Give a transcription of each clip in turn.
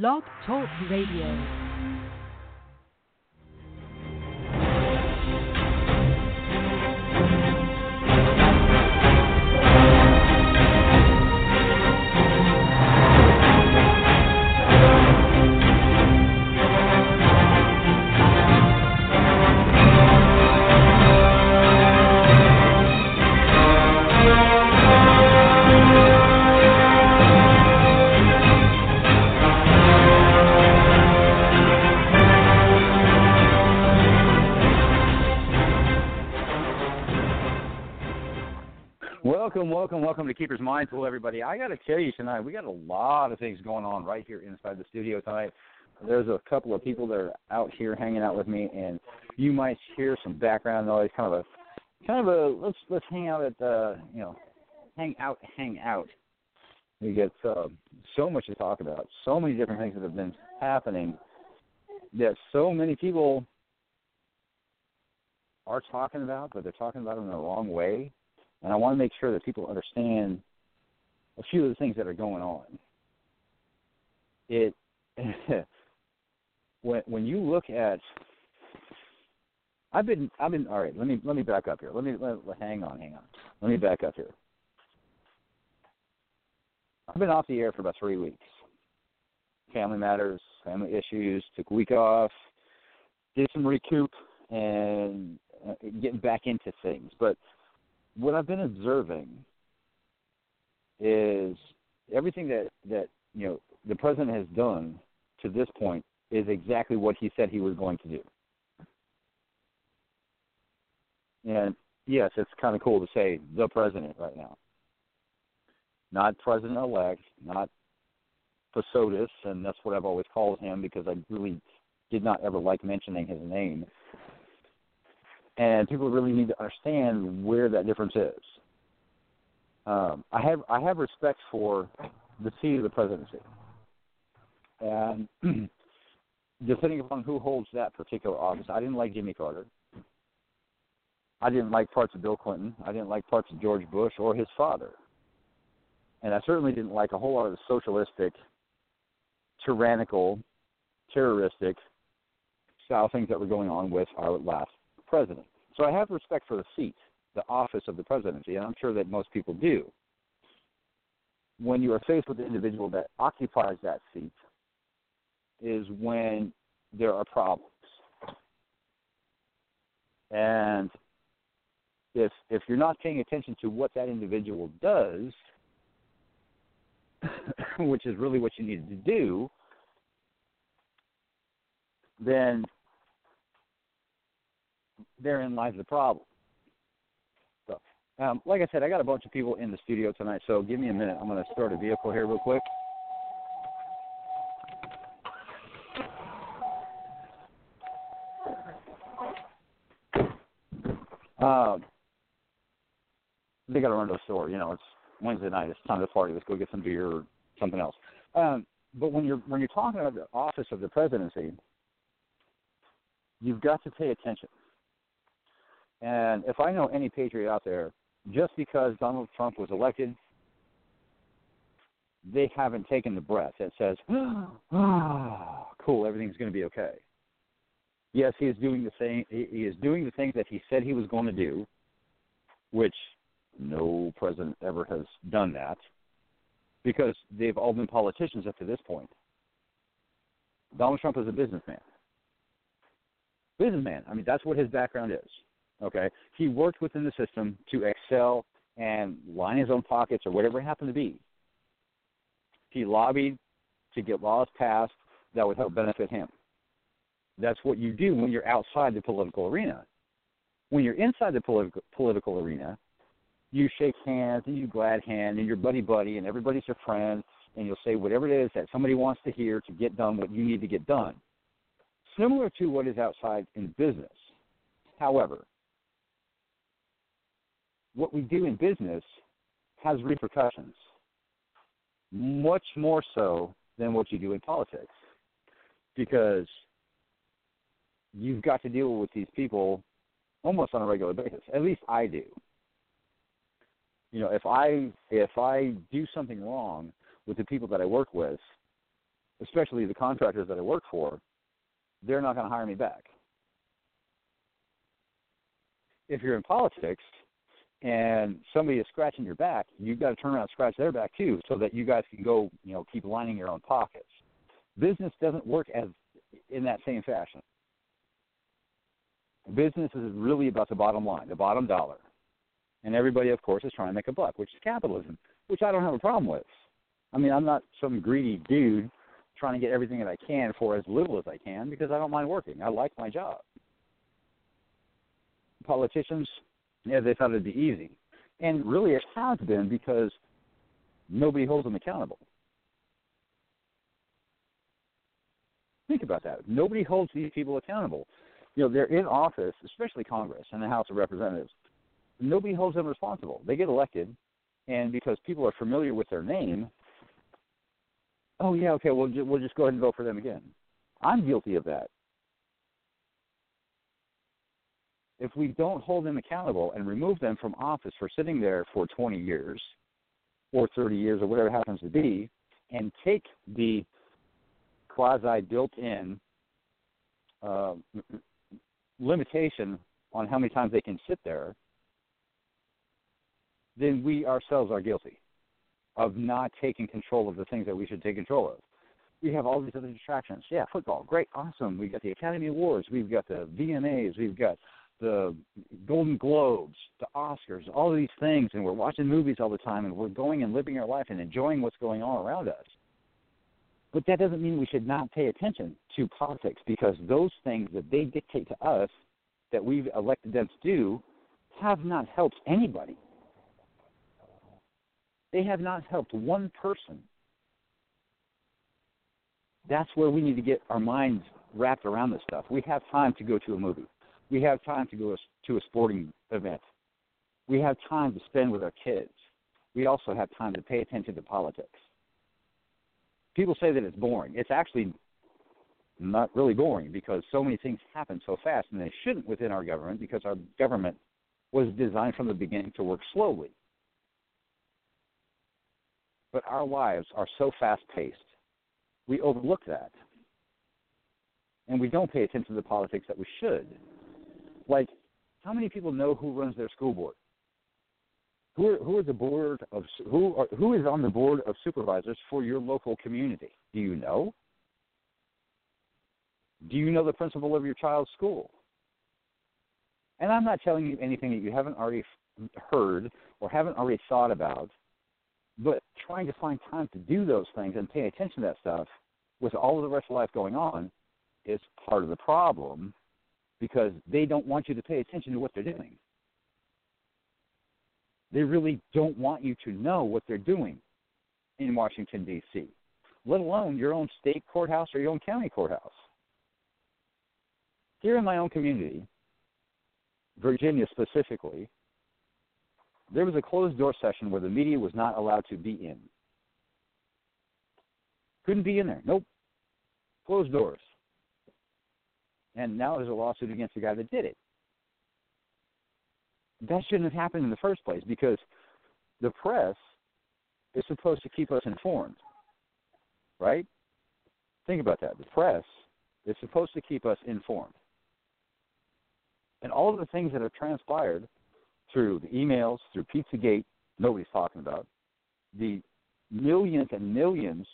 Blog Talk Radio. Welcome, welcome, welcome to Keeper's Mind Pool, everybody. I got to tell you tonight, we got a lot of things going on right here inside the studio tonight. There's a couple of people that are out here hanging out with me, and you might hear some background noise. Kind of a, kind of a let's let's hang out at uh, you know, hang out, hang out. We get uh, so much to talk about, so many different things that have been happening that so many people are talking about, but they're talking about it in the wrong way and I want to make sure that people understand a few of the things that are going on. It when when you look at I've been I've been all right, let me let me back up here. Let me let, hang on, hang on. Let me back up here. I've been off the air for about 3 weeks. Family matters, family issues, took a week off, did some recoup and uh, getting back into things. But what I've been observing is everything that that you know the president has done to this point is exactly what he said he was going to do. And yes, it's kind of cool to say the president right now, not president elect, not Pasotis, and that's what I've always called him because I really did not ever like mentioning his name and people really need to understand where that difference is. Um, I have I have respect for the seat of the presidency, and depending upon who holds that particular office, I didn't like Jimmy Carter. I didn't like parts of Bill Clinton. I didn't like parts of George Bush or his father, and I certainly didn't like a whole lot of the socialistic, tyrannical, terroristic style things that were going on with our last president. So I have respect for the seat, the office of the presidency, and I'm sure that most people do. When you are faced with the individual that occupies that seat, is when there are problems. And if if you're not paying attention to what that individual does, which is really what you need to do, then therein lies the problem. So, um, like I said, I got a bunch of people in the studio tonight, so give me a minute. I'm going to start a vehicle here real quick. Uh, they got to run to the store. You know, it's Wednesday night. It's time to party. Let's go get some beer or something else. Um, but when you're when you're talking about the office of the presidency, you've got to pay attention. And if I know any patriot out there, just because Donald Trump was elected, they haven't taken the breath that says, "Ah, cool, everything's going to be okay." Yes, he is doing the same. He is doing the things that he said he was going to do, which no president ever has done that, because they've all been politicians up to this point. Donald Trump is a businessman. Businessman. I mean, that's what his background is. Okay, he worked within the system to excel and line his own pockets or whatever it happened to be. He lobbied to get laws passed that would help benefit him. That's what you do when you're outside the political arena. When you're inside the political political arena, you shake hands and you glad hand and you're buddy buddy and everybody's your friend and you'll say whatever it is that somebody wants to hear to get done what you need to get done. Similar to what is outside in business. However, what we do in business has repercussions, much more so than what you do in politics. Because you've got to deal with these people almost on a regular basis. At least I do. You know, if I if I do something wrong with the people that I work with, especially the contractors that I work for, they're not going to hire me back. If you're in politics and somebody is scratching your back, you've got to turn around and scratch their back too, so that you guys can go, you know, keep lining your own pockets. Business doesn't work as in that same fashion. Business is really about the bottom line, the bottom dollar. And everybody, of course, is trying to make a buck, which is capitalism, which I don't have a problem with. I mean, I'm not some greedy dude trying to get everything that I can for as little as I can because I don't mind working. I like my job. Politicians, yeah, they thought it'd be easy. And really, it has been because nobody holds them accountable. Think about that. Nobody holds these people accountable you know, they're in office, especially Congress and the House of Representatives. Nobody holds them responsible. They get elected, and because people are familiar with their name, oh yeah, okay, we'll we'll just go ahead and vote for them again. I'm guilty of that. If we don't hold them accountable and remove them from office for sitting there for 20 years or 30 years or whatever it happens to be, and take the quasi built-in uh, limitation on how many times they can sit there, then we ourselves are guilty of not taking control of the things that we should take control of. We have all these other distractions. Yeah, football, great, awesome. We've got the Academy Awards, we've got the VMAs, we've got the Golden Globes, the Oscars, all of these things, and we're watching movies all the time, and we're going and living our life and enjoying what's going on around us. But that doesn't mean we should not pay attention to politics because those things that they dictate to us that we've elected them to do have not helped anybody. They have not helped one person. That's where we need to get our minds wrapped around this stuff. We have time to go to a movie. We have time to go to a sporting event. We have time to spend with our kids. We also have time to pay attention to politics people say that it's boring. It's actually not really boring because so many things happen so fast, and they shouldn't within our government because our government was designed from the beginning to work slowly. But our lives are so fast paced, we overlook that. And we don't pay attention to the politics that we should. Like, how many people know who runs their school board? who are, the board of who are, who is on the board of supervisors for your local community? Do you know? Do you know the principal of your child's school? And I'm not telling you anything that you haven't already heard or haven't already thought about, but trying to find time to do those things and pay attention to that stuff with all of the rest of life going on is part of the problem because they don't want you to pay attention to what they're doing. They really don't want you to know what they're doing in Washington, D.C., let alone your own state courthouse or your own county courthouse. Here in my own community, Virginia specifically, there was a closed door session where the media was not allowed to be in. Couldn't be in there. Nope. Closed doors. And now there's a lawsuit against the guy that did it that shouldn't have happened in the first place because the press is supposed to keep us informed, right? Think about that. The press is supposed to keep us informed. And all of the things that have transpired through the emails, through Pizzagate, nobody's talking about, the millions and millions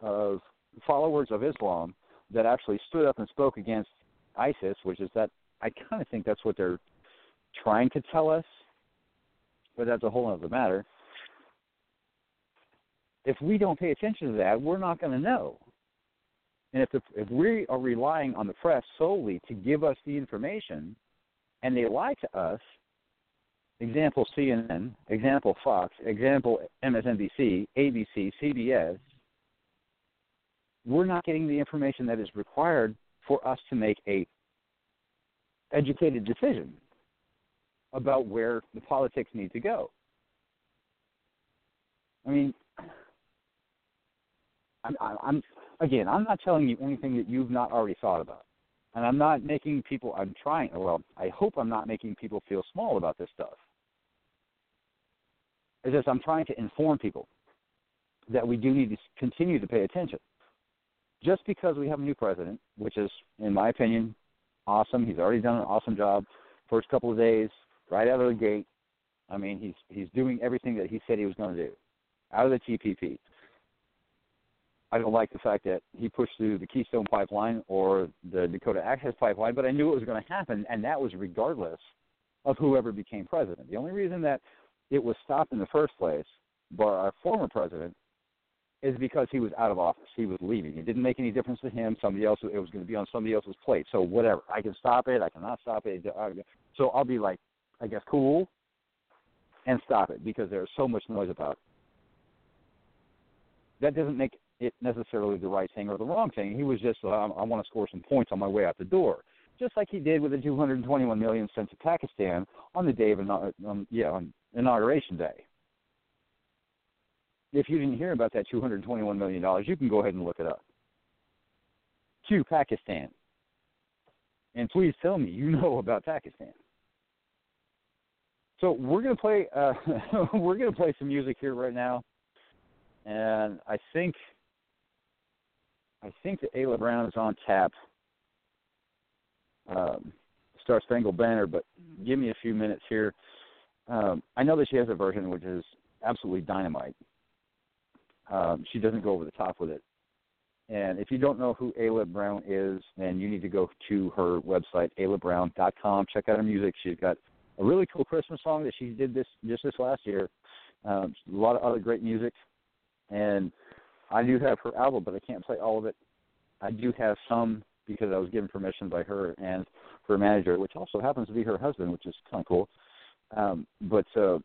of followers of Islam that actually stood up and spoke against ISIS, which is that I kind of think that's what they're trying to tell us, but that's a whole other matter. If we don't pay attention to that, we're not going to know. And if the, if we are relying on the press solely to give us the information, and they lie to us, example CNN, example Fox, example MSNBC, ABC, CBS, we're not getting the information that is required for us to make a educated decision about where the politics need to go. I mean, I'm, I'm again, I'm not telling you anything that you've not already thought about, and I'm not making people. I'm trying. Well, I hope I'm not making people feel small about this stuff. It's just I'm trying to inform people that we do need to continue to pay attention. Just because we have a new president, which is, in my opinion, awesome. He's already done an awesome job. First couple of days, right out of the gate. I mean, he's he's doing everything that he said he was going to do, out of the TPP. I don't like the fact that he pushed through the Keystone Pipeline or the Dakota Access Pipeline, but I knew it was going to happen, and that was regardless of whoever became president. The only reason that it was stopped in the first place by our former president is because he was out of office. He was leaving. It didn't make any difference to him. Somebody else, it was going to be on somebody else's plate. So whatever. I can stop it. I cannot stop it. So I'll be like, I guess, cool, and stop it because there's so much noise about it. That doesn't make it necessarily the right thing or the wrong thing. He was just, uh, I want to score some points on my way out the door, just like he did with the 221 million sent to Pakistan on the day of, um, yeah, on inauguration day if you didn't hear about that $221 million, you can go ahead and look it up. To Pakistan. And please tell me you know about Pakistan. So we're gonna play uh, we're gonna play some music here right now, and I think I think that Ayla Brown is on tap. Um, Star Spangled Banner, but give me a few minutes here. Um, I know that she has a version which is absolutely dynamite. Um, she doesn't go over the top with it. And if you don't know who Ayla Brown is, then you need to go to her website, aylabrown.com. Check out her music. She's got a really cool Christmas song that she did this just this last year. Um, a lot of other great music, and I do have her album, but I can't play all of it. I do have some because I was given permission by her and her manager, which also happens to be her husband, which is kind of cool. Um, but uh,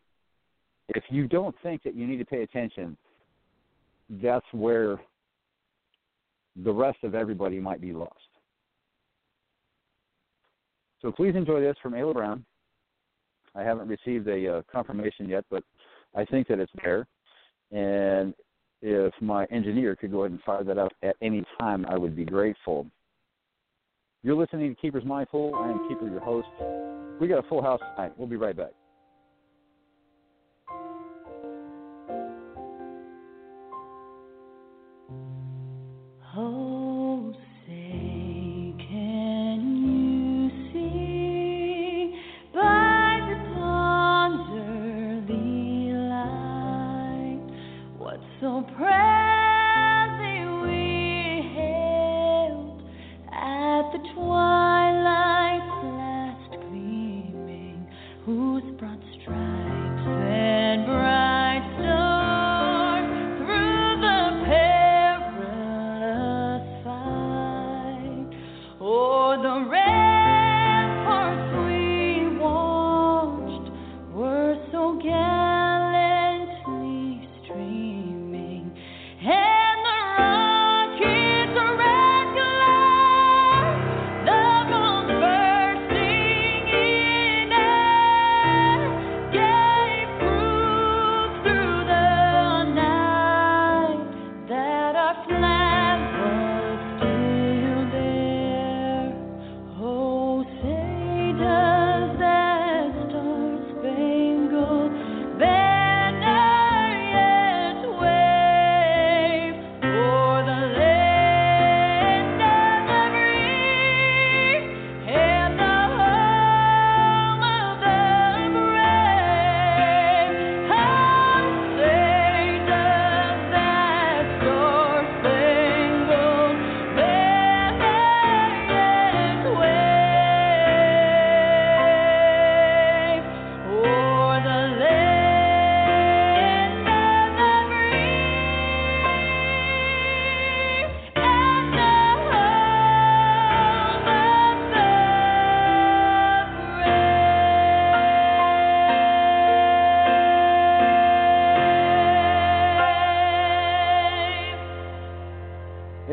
if you don't think that you need to pay attention that's where the rest of everybody might be lost. So please enjoy this from Ayla Brown. I haven't received a uh, confirmation yet, but I think that it's there. And if my engineer could go ahead and fire that up at any time, I would be grateful. You're listening to Keepers Mind Pool. I am Keeper, your host. We got a full house tonight. We'll be right back.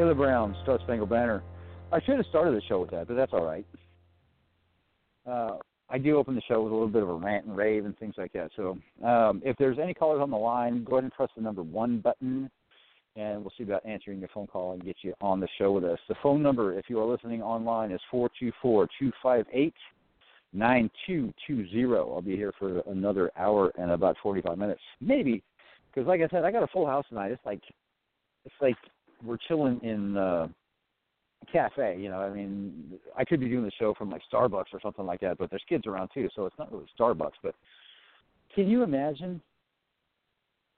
Ayla Brown, Star Spangled Banner. I should have started the show with that, but that's all right. Uh, I do open the show with a little bit of a rant and rave and things like that. So um, if there's any callers on the line, go ahead and press the number one button, and we'll see about answering your phone call and get you on the show with us. The phone number, if you are listening online, is four two four two five eight nine two two zero. I'll be here for another hour and about 45 minutes, maybe, because like I said, I got a full house tonight. It's like it's like we're chilling in. uh cafe. You know, I mean, I could be doing the show from like Starbucks or something like that, but there's kids around too, so it's not really Starbucks. But can you imagine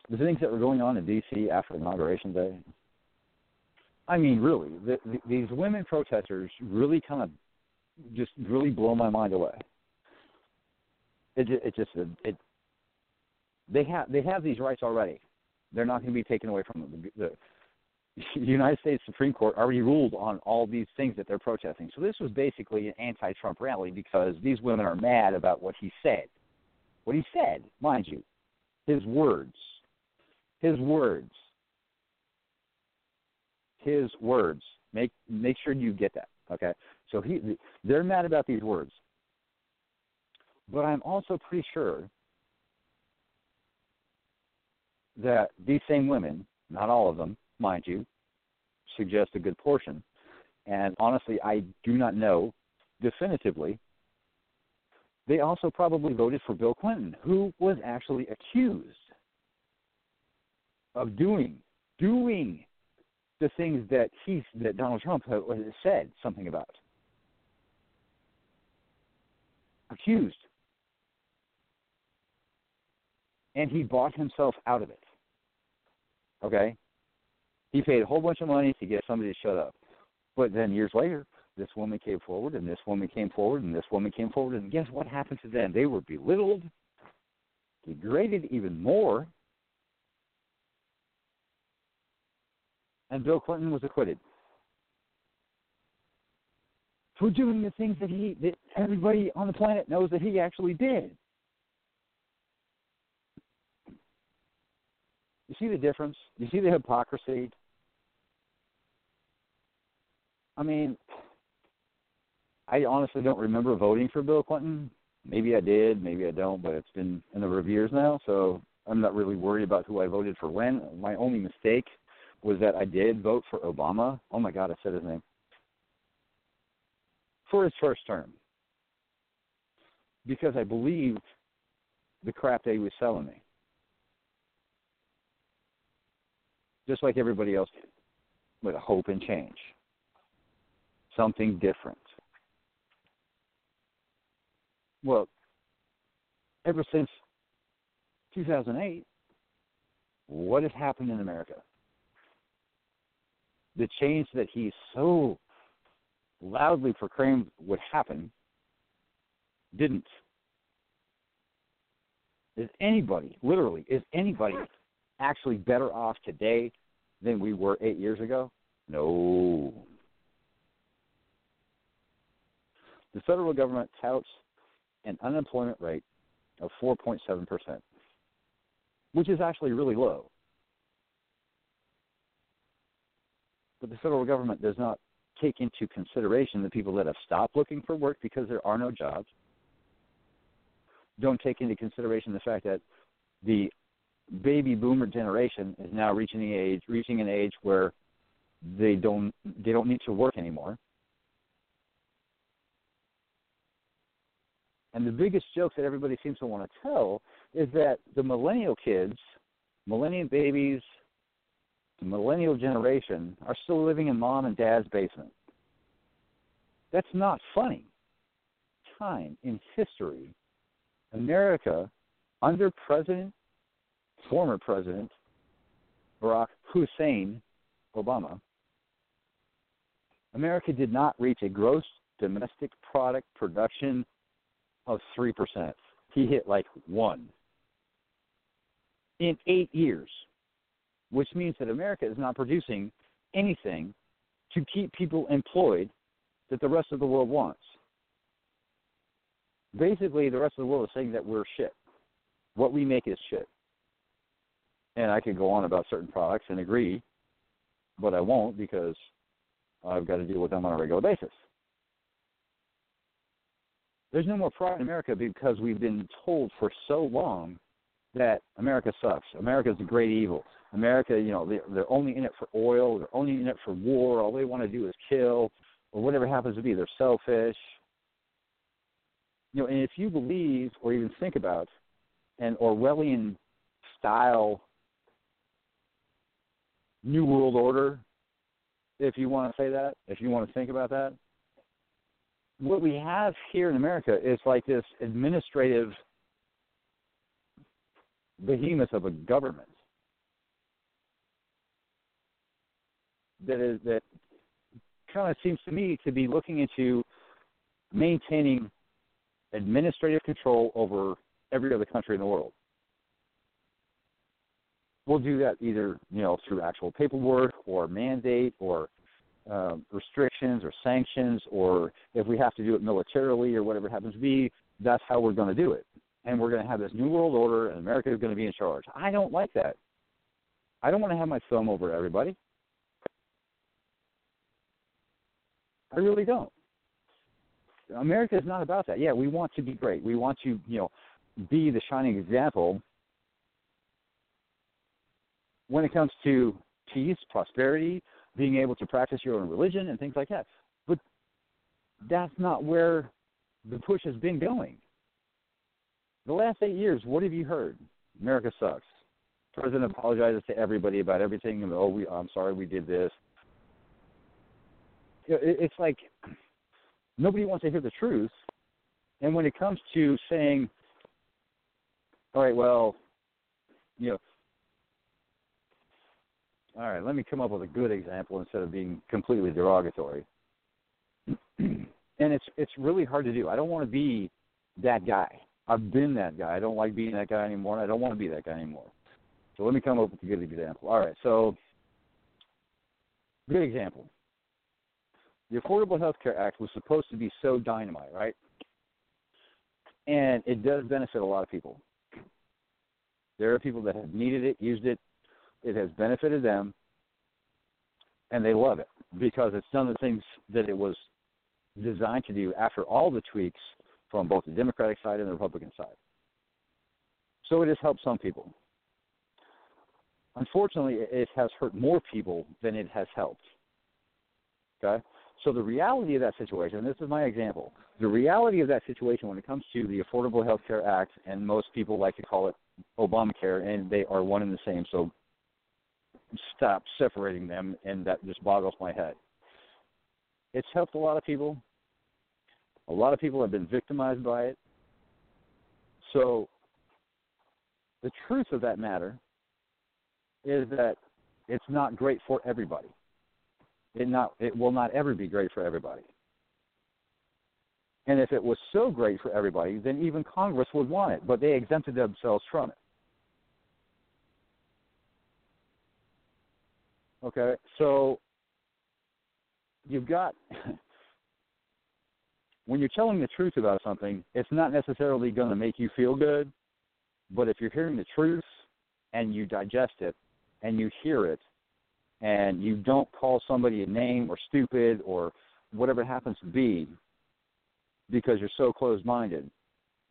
the things that were going on in D.C. after Inauguration Day? I mean, really, the, the, these women protesters really kind of just really blow my mind away. It, it just it, they have they have these rights already. They're not going to be taken away from them. The, the United States Supreme Court already ruled on all these things that they're protesting. So this was basically an anti-Trump rally because these women are mad about what he said. What he said, mind you, his words, his words, his words. Make make sure you get that. Okay, so he they're mad about these words, but I'm also pretty sure that these same women, not all of them, mind you, suggest a good portion. And honestly, I do not know definitively. They also probably voted for Bill Clinton, who was actually accused of doing doing the things that he that Donald Trump said something about. Accused. And he bought himself out of it. Okay? He paid a whole bunch of money to get somebody to shut up. But then years later, this woman came forward, and this woman came forward, and this woman came forward, and guess what happened to them? They were belittled, degraded even more, and Bill Clinton was acquitted for doing the things that he that everybody on the planet knows that he actually did. You see the difference? You see the hypocrisy? I mean, I honestly don't remember voting for Bill Clinton. Maybe I did, maybe I don't, but it's been a number of years now, so I'm not really worried about who I voted for when. My only mistake was that I did vote for Obama. Oh my God, I said his name. For his first term. Because I believed the crap that he was selling me. Just like everybody else did, with a hope and change something different. Well, ever since 2008, what has happened in America? The change that he so loudly proclaimed would happen didn't. Is anybody, literally, is anybody actually better off today than we were eight years ago? No. The federal government touts an unemployment rate of 4.7%, which is actually really low. But the federal government does not take into consideration the people that have stopped looking for work because there are no jobs. Don't take into consideration the fact that the baby boomer generation is now reaching the age reaching an age where they don't they don't need to work anymore. And the biggest joke that everybody seems to want to tell is that the millennial kids, millennial babies, the millennial generation are still living in mom and dad's basement. That's not funny. Time in history, America, under President, former President Barack Hussein Obama, America did not reach a gross domestic product production of 3%. He hit like one in eight years, which means that America is not producing anything to keep people employed that the rest of the world wants. Basically, the rest of the world is saying that we're shit. What we make is shit. And I could go on about certain products and agree, but I won't because I've got to deal with them on a regular basis. There's no more pride in America because we've been told for so long that America sucks. America's the great evil. America, you know, they're, they're only in it for oil. They're only in it for war. All they want to do is kill, or whatever happens to be. They're selfish. You know, and if you believe or even think about an Orwellian style New World Order, if you want to say that, if you want to think about that, what we have here in America is like this administrative behemoth of a government that is that kind of seems to me to be looking into maintaining administrative control over every other country in the world. We'll do that either, you know, through actual paperwork or mandate or um, restrictions or sanctions, or if we have to do it militarily or whatever it happens to be, that's how we're going to do it. And we're going to have this new world order, and America is going to be in charge. I don't like that. I don't want to have my thumb over everybody. I really don't. America is not about that. Yeah, we want to be great. We want to, you know, be the shining example when it comes to peace, prosperity, being able to practice your own religion and things like that. But that's not where the push has been going. The last eight years, what have you heard? America sucks. president apologizes to everybody about everything. And, oh, we, I'm sorry we did this. It's like nobody wants to hear the truth. And when it comes to saying, all right, well, you know, all right, let me come up with a good example instead of being completely derogatory. and it's it's really hard to do. I don't want to be that guy. I've been that guy. I don't like being that guy anymore, and I don't want to be that guy anymore. So let me come up with a good example. All right, so good example. The Affordable Health Care Act was supposed to be so dynamite, right? And it does benefit a lot of people. There are people that have needed it, used it, it has benefited them, and they love it because it's done the things that it was designed to do after all the tweaks from both the Democratic side and the Republican side. So it has helped some people. Unfortunately, it has hurt more people than it has helped. Okay? So the reality of that situation, and this is my example, the reality of that situation when it comes to the Affordable Health Care Act, and most people like to call it Obamacare, and they are one and the same. So stop separating them, and that just boggles my head. It's helped a lot of people. A lot of people have been victimized by it. So, the truth of that matter is that it's not great for everybody. It not it will not ever be great for everybody. And if it was so great for everybody, then even Congress would want it, but they exempted themselves from it. Okay, so you've got when you're telling the truth about something, it's not necessarily going to make you feel good, but if you're hearing the truth and you digest it and you hear it and you don't call somebody a name or stupid or whatever it happens to be because you're so closed minded,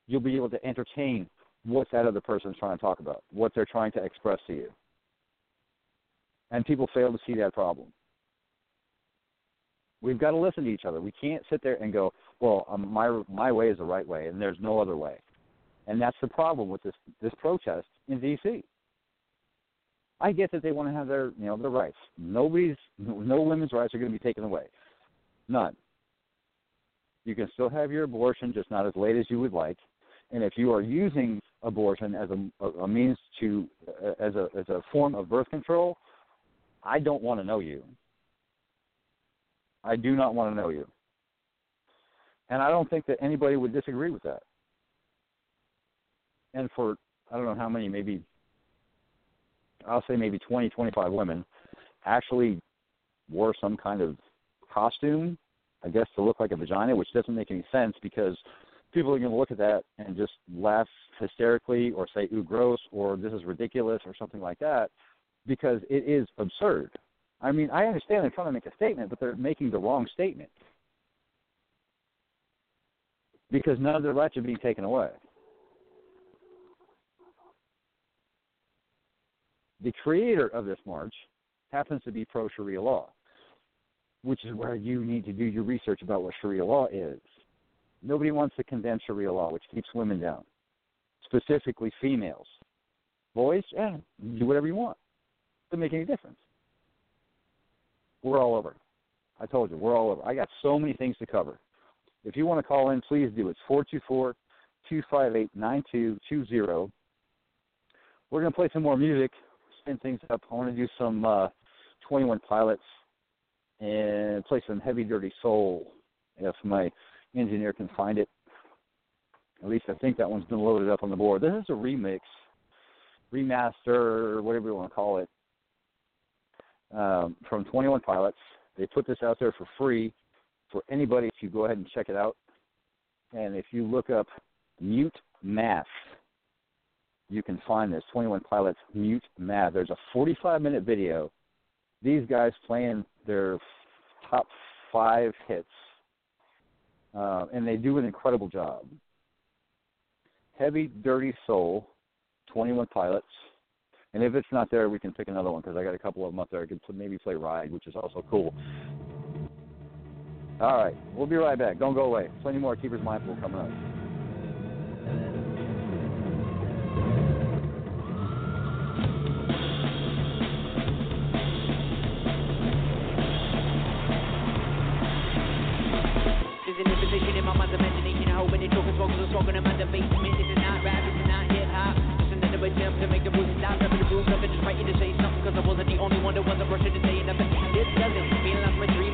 you'll be able to entertain what that other person's trying to talk about, what they're trying to express to you and people fail to see that problem. We've got to listen to each other. We can't sit there and go, "Well, um, my my way is the right way, and there's no other way." And that's the problem with this this protest in D.C. I get that they want to have their you know their rights. Nobody's no women's rights are going to be taken away. None. You can still have your abortion, just not as late as you would like. And if you are using abortion as a, a means to as a as a form of birth control, I don't want to know you. I do not want to know you. And I don't think that anybody would disagree with that. And for, I don't know how many, maybe, I'll say maybe 20, 25 women actually wore some kind of costume, I guess, to look like a vagina, which doesn't make any sense because people are going to look at that and just laugh hysterically or say, ooh, gross, or this is ridiculous, or something like that because it is absurd. I mean, I understand they're trying to make a statement, but they're making the wrong statement because none of their rights are being taken away. The creator of this march happens to be pro Sharia law, which is where you need to do your research about what Sharia law is. Nobody wants to condemn Sharia law, which keeps women down, specifically females. Boys, yeah, do whatever you want. Doesn't make any difference. We're all over. I told you, we're all over. I got so many things to cover. If you want to call in, please do. It's four two four two five eight nine two two zero. We're going to play some more music, spin things up. I want to do some uh, 21 Pilots and play some Heavy Dirty Soul if my engineer can find it. At least I think that one's been loaded up on the board. This is a remix, remaster, whatever you want to call it, um, from 21 Pilots. They put this out there for free for anybody to go ahead and check it out. And if you look up Mute Math, you can find this 21 Pilots Mute Math. There's a 45 minute video. These guys playing their top five hits, uh, and they do an incredible job. Heavy Dirty Soul, 21 Pilots. And if it's not there, we can pick another one because I got a couple of them up there. I could maybe play Ride, which is also cool. All right, we'll be right back. Don't go away. Plenty more Keepers Mind Pool coming up. This not rap, is not hip hop. Just another attempt to make the stop. Wasn't the only one that wasn't rushing to say nothing. This doesn't feel like my dream.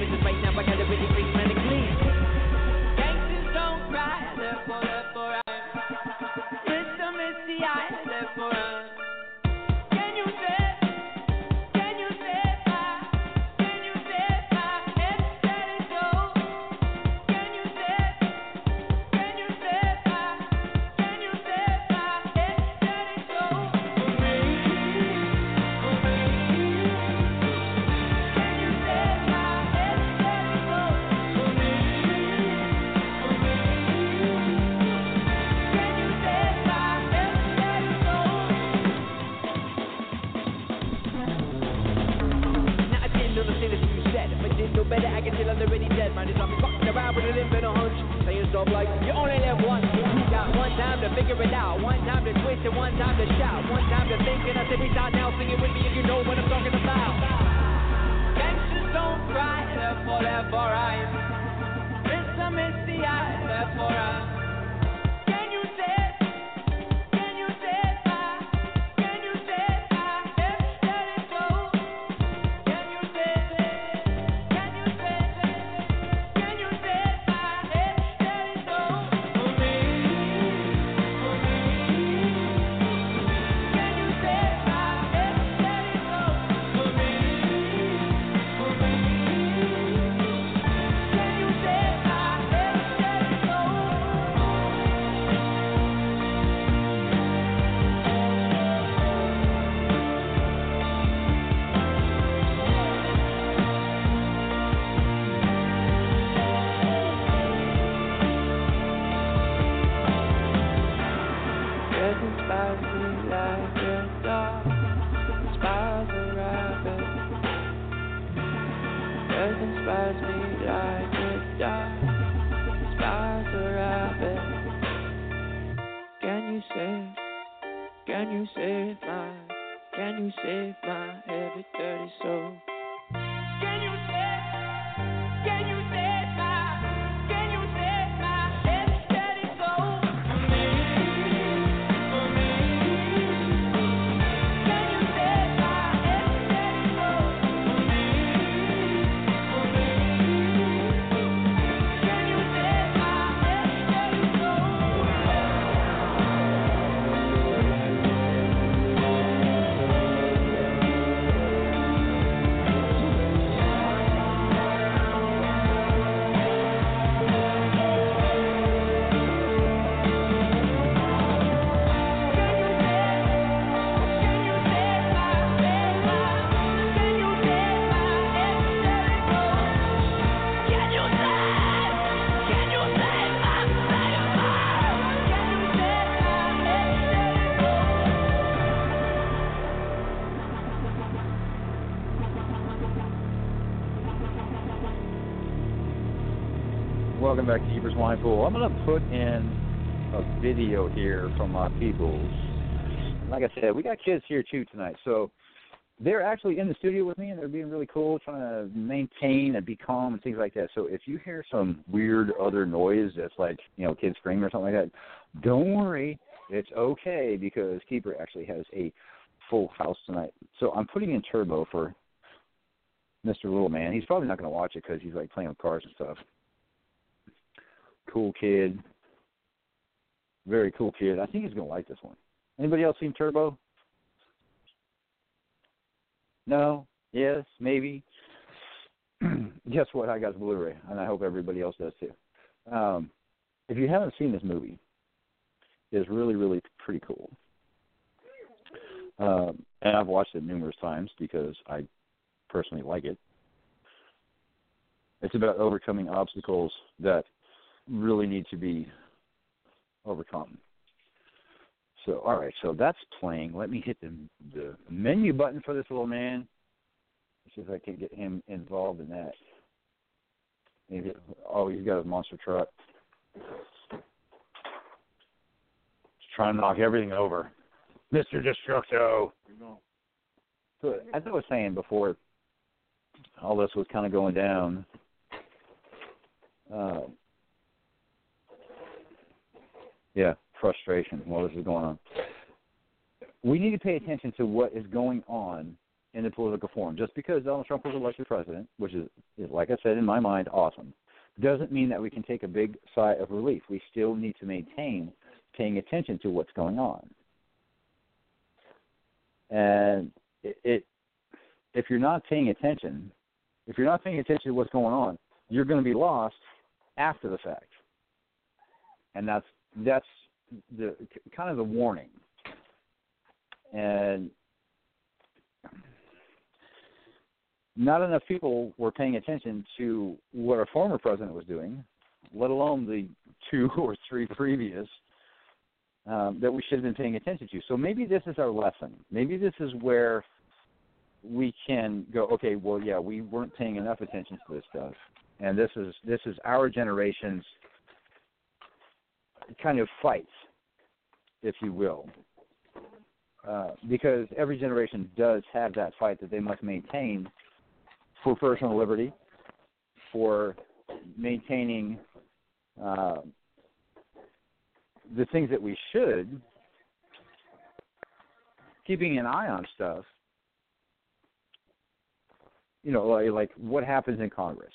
Welcome back to Keepers Mind Pool. I'm going to put in a video here from my peoples. Like I said, we got kids here too tonight, so they're actually in the studio with me and they're being really cool, trying to maintain and be calm and things like that. So if you hear some weird other noise that's like you know kids screaming or something like that, don't worry, it's okay because Keeper actually has a full house tonight. So I'm putting in turbo for Mr. Little Man. He's probably not going to watch it because he's like playing with cars and stuff cool kid. Very cool kid. I think he's gonna like this one. Anybody else seen Turbo? No? Yes? Maybe? Guess what? I got Blu-ray, and I hope everybody else does too. Um, if you haven't seen this movie, it's really, really pretty cool. Um, and I've watched it numerous times because I personally like it. It's about overcoming obstacles that really need to be overcome. So, all right, so that's playing. Let me hit the the menu button for this little man. See if I can get him involved in that. Maybe, oh, he's got his monster truck. He's trying to knock everything over. Mr. Destructo. So, as I was saying before, all this was kind of going down. Uh, yeah, frustration while this is going on. We need to pay attention to what is going on in the political forum. Just because Donald Trump was elected president, which is, is like I said in my mind, awesome, doesn't mean that we can take a big sigh of relief. We still need to maintain paying attention to what's going on. And it, it if you're not paying attention, if you're not paying attention to what's going on, you're going to be lost after the fact. And that's that's the kind of the warning. And not enough people were paying attention to what our former president was doing, let alone the two or three previous um, that we should have been paying attention to. So maybe this is our lesson. Maybe this is where we can go. Okay, well, yeah, we weren't paying enough attention to this stuff, and this is this is our generation's kind of fights, if you will, uh, because every generation does have that fight that they must maintain for personal liberty, for maintaining uh, the things that we should, keeping an eye on stuff. You know, like, like what happens in Congress.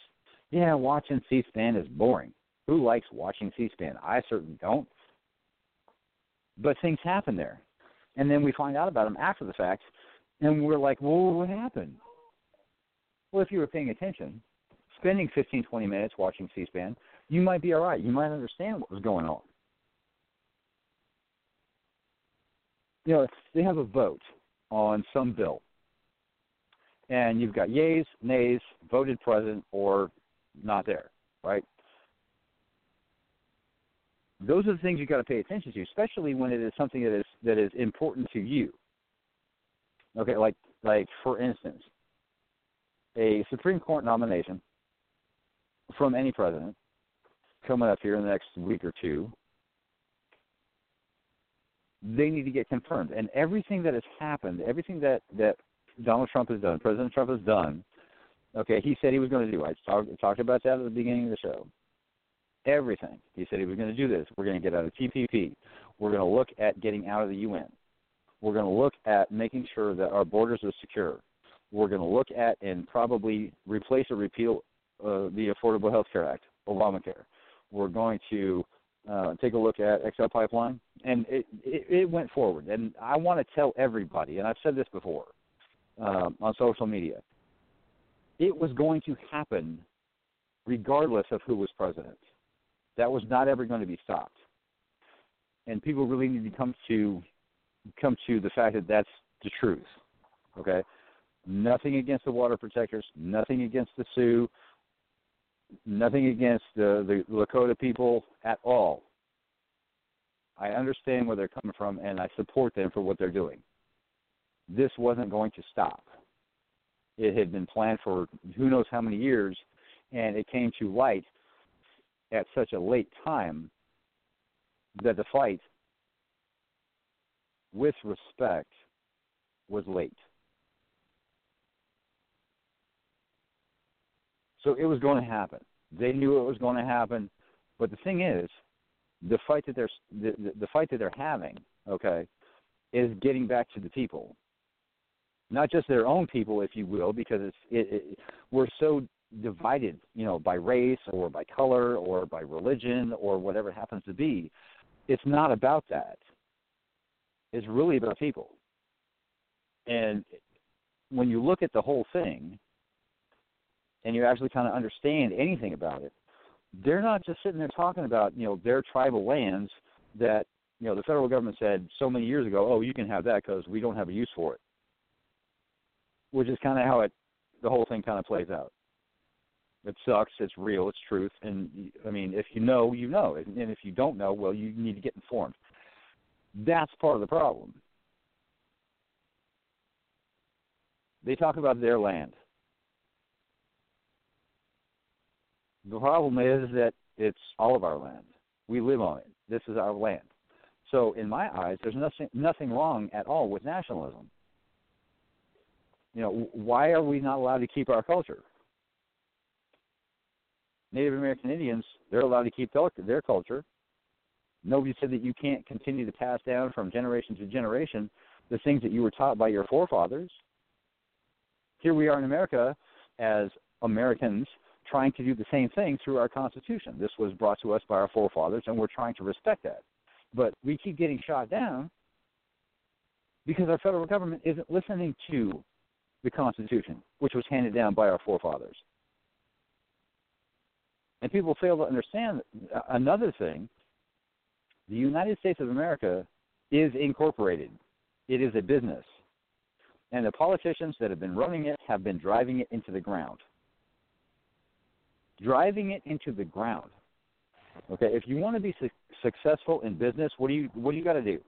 Yeah, watching C-SPAN is boring. Who likes watching C-SPAN? I certainly don't. But things happen there, and then we find out about them after the fact, and we're like, "Well, what happened?" Well, if you were paying attention, spending 15, 20 minutes watching C-SPAN, you might be all right. You might understand what was going on. You know, they have a vote on some bill, and you've got yays, nays, voted present, or not there, right? Those are the things you've got to pay attention to, especially when it is something that is that is important to you. Okay, like like for instance, a Supreme Court nomination from any president coming up here in the next week or two, they need to get confirmed. And everything that has happened, everything that that Donald Trump has done, President Trump has done, okay, he said he was going to do. I talked talked about that at the beginning of the show everything. He said he was going to do this. We're going to get out of TPP. We're going to look at getting out of the UN. We're going to look at making sure that our borders are secure. We're going to look at and probably replace or repeal uh, the Affordable Health Care Act, Obamacare. We're going to uh, take a look at XL Pipeline, and it, it, it went forward. And I want to tell everybody, and I've said this before um, on social media, it was going to happen regardless of who was president. That was not ever going to be stopped. And people really need to come to come to the fact that that's the truth. Okay? Nothing against the water protectors, nothing against the Sioux, nothing against the, the Lakota people at all. I understand where they're coming from and I support them for what they're doing. This wasn't going to stop. It had been planned for who knows how many years, and it came to light at such a late time that the fight, with respect, was late. So it was going to happen. They knew it was going to happen, but the thing is, the fight that they're the, the fight that they're having, okay, is getting back to the people, not just their own people, if you will, because it's it, it, we're so divided, you know, by race or by color or by religion or whatever it happens to be. It's not about that. It's really about people. And when you look at the whole thing and you actually kind of understand anything about it, they're not just sitting there talking about, you know, their tribal lands that, you know, the federal government said so many years ago, oh, you can have that because we don't have a use for it. Which is kind of how it, the whole thing kind of plays out. It sucks. It's real. It's truth. And I mean, if you know, you know. And if you don't know, well, you need to get informed. That's part of the problem. They talk about their land. The problem is that it's all of our land. We live on it. This is our land. So, in my eyes, there's nothing nothing wrong at all with nationalism. You know, why are we not allowed to keep our culture? Native American Indians, they're allowed to keep their culture. Nobody said that you can't continue to pass down from generation to generation the things that you were taught by your forefathers. Here we are in America as Americans trying to do the same thing through our Constitution. This was brought to us by our forefathers, and we're trying to respect that. But we keep getting shot down because our federal government isn't listening to the Constitution, which was handed down by our forefathers. And people fail to understand uh, another thing the United States of America is incorporated, it is a business. And the politicians that have been running it have been driving it into the ground. Driving it into the ground. Okay, if you want to be su- successful in business, what do you what do you got to do?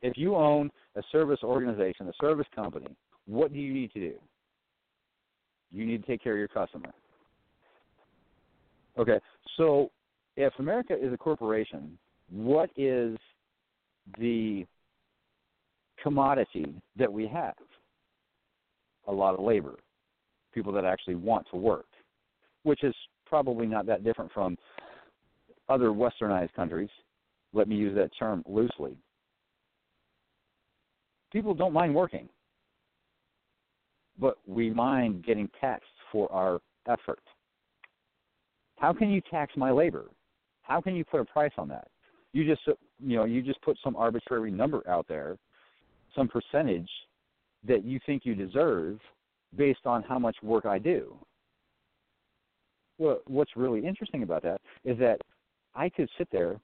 If you own a service organization, a service company, what do you need to do? You need to take care of your customer. Okay, so if America is a corporation, what is the commodity that we have? A lot of labor, people that actually want to work, which is probably not that different from other westernized countries. Let me use that term loosely. People don't mind working, but we mind getting taxed for our effort. How can you tax my labor? How can you put a price on that? You just you know you just put some arbitrary number out there, some percentage that you think you deserve based on how much work I do. Well, what's really interesting about that is that I could sit there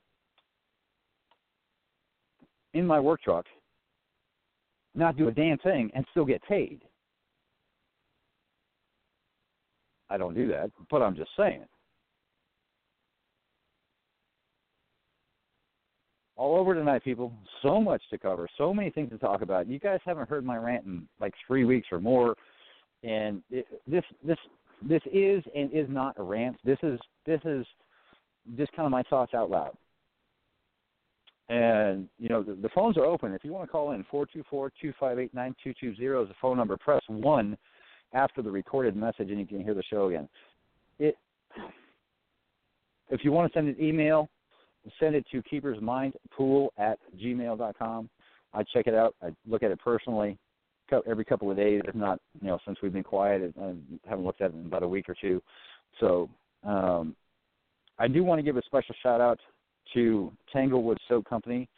in my work truck, not do a damn thing, and still get paid. I don't do that, but I'm just saying. All over tonight, people. So much to cover, so many things to talk about. You guys haven't heard my rant in like three weeks or more, and it, this this this is and is not a rant. This is this is just kind of my thoughts out loud. And you know the, the phones are open. If you want to call in, four two four two five eight nine two two zero is the phone number. Press one after the recorded message, and you can hear the show again. It. If you want to send an email, send it to keepersmindpool at gmail.com. I check it out. I look at it personally every couple of days, if not, you know, since we've been quiet. I haven't looked at it in about a week or two. So um, I do want to give a special shout out to Tanglewood Soap Company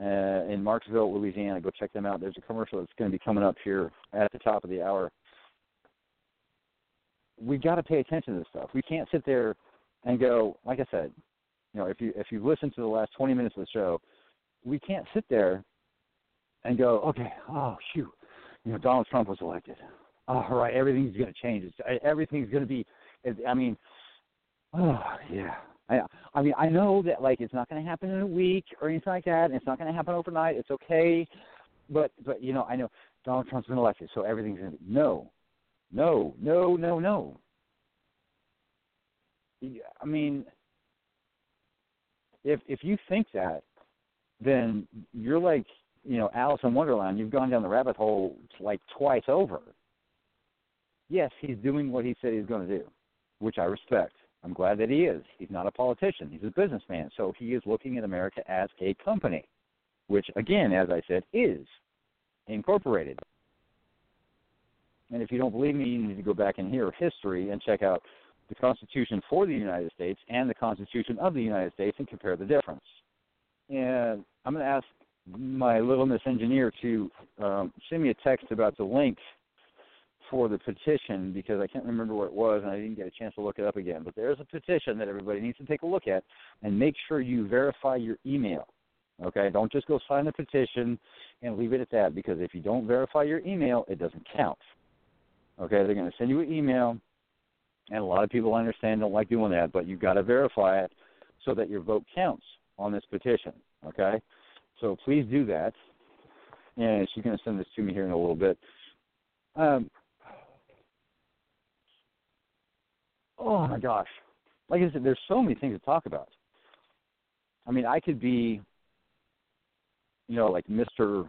uh, in Marksville, Louisiana. Go check them out. There's a commercial that's going to be coming up here at the top of the hour. We've got to pay attention to this stuff. We can't sit there and go, like I said, you know, if you if you've listened to the last 20 minutes of the show, we can't sit there and go, okay, oh shoot, you know, Donald Trump was elected. All right, everything's going to change. It's, uh, everything's going to be. I mean, oh yeah. I I mean I know that like it's not going to happen in a week or anything like that, and it's not going to happen overnight. It's okay, but but you know I know Donald Trump's been elected, so everything's going to no, no, no, no, no. I mean, if if you think that, then you're like you know Alice in Wonderland. You've gone down the rabbit hole like twice over. Yes, he's doing what he said he's going to do, which I respect. I'm glad that he is. He's not a politician. He's a businessman. So he is looking at America as a company, which again, as I said, is incorporated. And if you don't believe me, you need to go back and hear history and check out the Constitution for the United States and the Constitution of the United States and compare the difference. And I'm going to ask my little miss engineer to um, send me a text about the link for the petition because I can't remember what it was and I didn't get a chance to look it up again. But there's a petition that everybody needs to take a look at and make sure you verify your email. Okay, don't just go sign the petition and leave it at that because if you don't verify your email, it doesn't count. Okay, they're going to send you an email, and a lot of people I understand don't like doing that, but you've got to verify it so that your vote counts on this petition. Okay, so please do that. And she's going to send this to me here in a little bit. Um, oh my gosh, like I said, there's so many things to talk about. I mean, I could be, you know, like Mister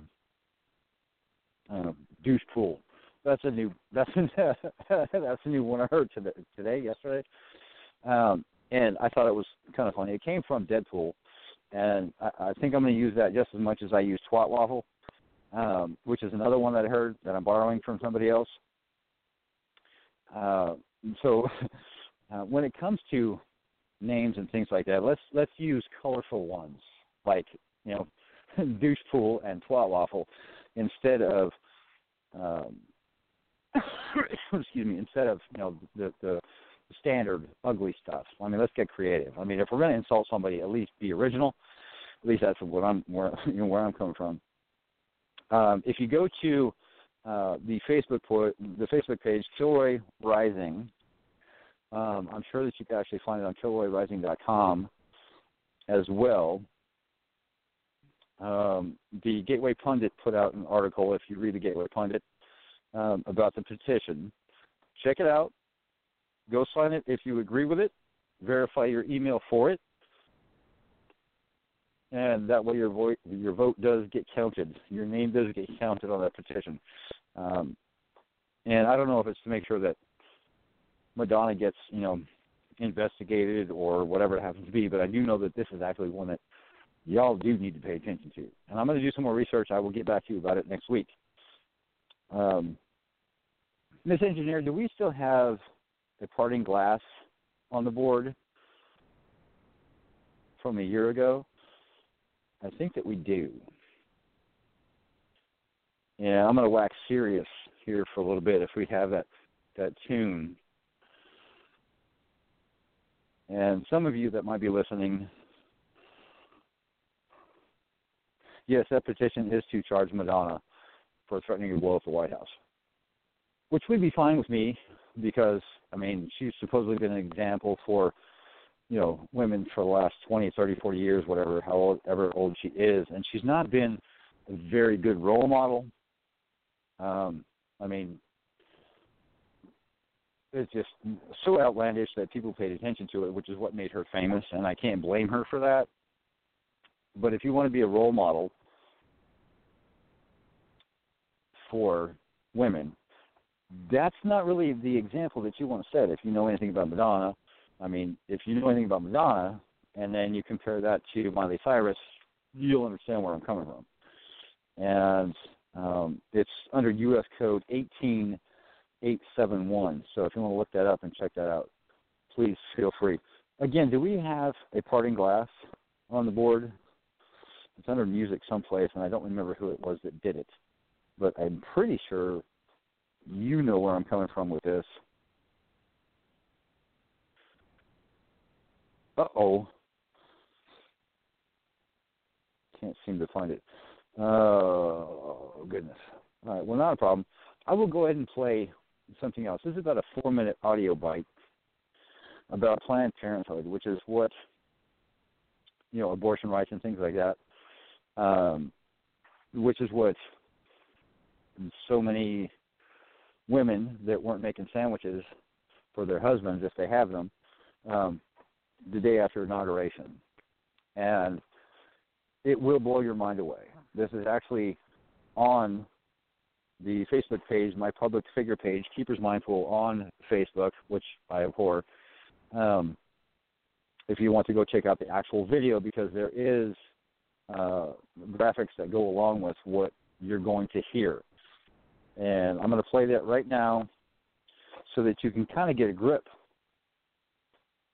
uh, douche pool that's a new that's a, that's a new one I heard today, today yesterday, um, and I thought it was kind of funny. It came from Deadpool, and I, I think I'm going to use that just as much as I use twat waffle, um, which is another one that I heard that I'm borrowing from somebody else. Uh, so uh, when it comes to names and things like that, let's let's use colorful ones like you know douche pool and twat waffle instead of um, excuse me, instead of you know the the standard ugly stuff. I mean, let's get creative. I mean, if we're going to insult somebody, at least be original. At least that's what I'm where you know where I'm coming from. Um, if you go to uh, the Facebook po- the Facebook page Kilroy Rising, um, I'm sure that you can actually find it on KilroyRising.com as well. Um, the Gateway Pundit put out an article. If you read the Gateway Pundit, um, about the petition. Check it out. Go sign it if you agree with it. Verify your email for it, and that way your vote your vote does get counted. Your name does get counted on that petition. Um, and I don't know if it's to make sure that Madonna gets you know investigated or whatever it happens to be, but I do know that this is actually one that y'all do need to pay attention to. And I'm going to do some more research. I will get back to you about it next week. Um, Miss Engineer, do we still have the parting glass on the board from a year ago? I think that we do. Yeah, I'm going to wax serious here for a little bit if we have that that tune. And some of you that might be listening, yes, that petition is to charge Madonna for threatening to blow up the White House, which would be fine with me because I mean she's supposedly been an example for you know women for the last twenty, thirty, forty years, whatever, however old she is, and she's not been a very good role model. Um, I mean, it's just so outlandish that people paid attention to it, which is what made her famous, and I can't blame her for that. But if you want to be a role model, for women, that's not really the example that you want to set. If you know anything about Madonna, I mean, if you know anything about Madonna, and then you compare that to Miley Cyrus, you'll understand where I'm coming from. And um, it's under U.S. Code 18871. So if you want to look that up and check that out, please feel free. Again, do we have a parting glass on the board? It's under music someplace, and I don't remember who it was that did it but I'm pretty sure you know where I'm coming from with this. Uh oh. Can't seem to find it. Oh, goodness. All right, well, not a problem. I will go ahead and play something else. This is about a four minute audio bite about Planned Parenthood, which is what, you know, abortion rights and things like that, um, which is what so many women that weren't making sandwiches for their husbands if they have them um, the day after inauguration. and it will blow your mind away. This is actually on the Facebook page, my public figure page, Keepers Mind Pool on Facebook, which I abhor. Um, if you want to go check out the actual video, because there is uh, graphics that go along with what you're going to hear. And I'm going to play that right now so that you can kind of get a grip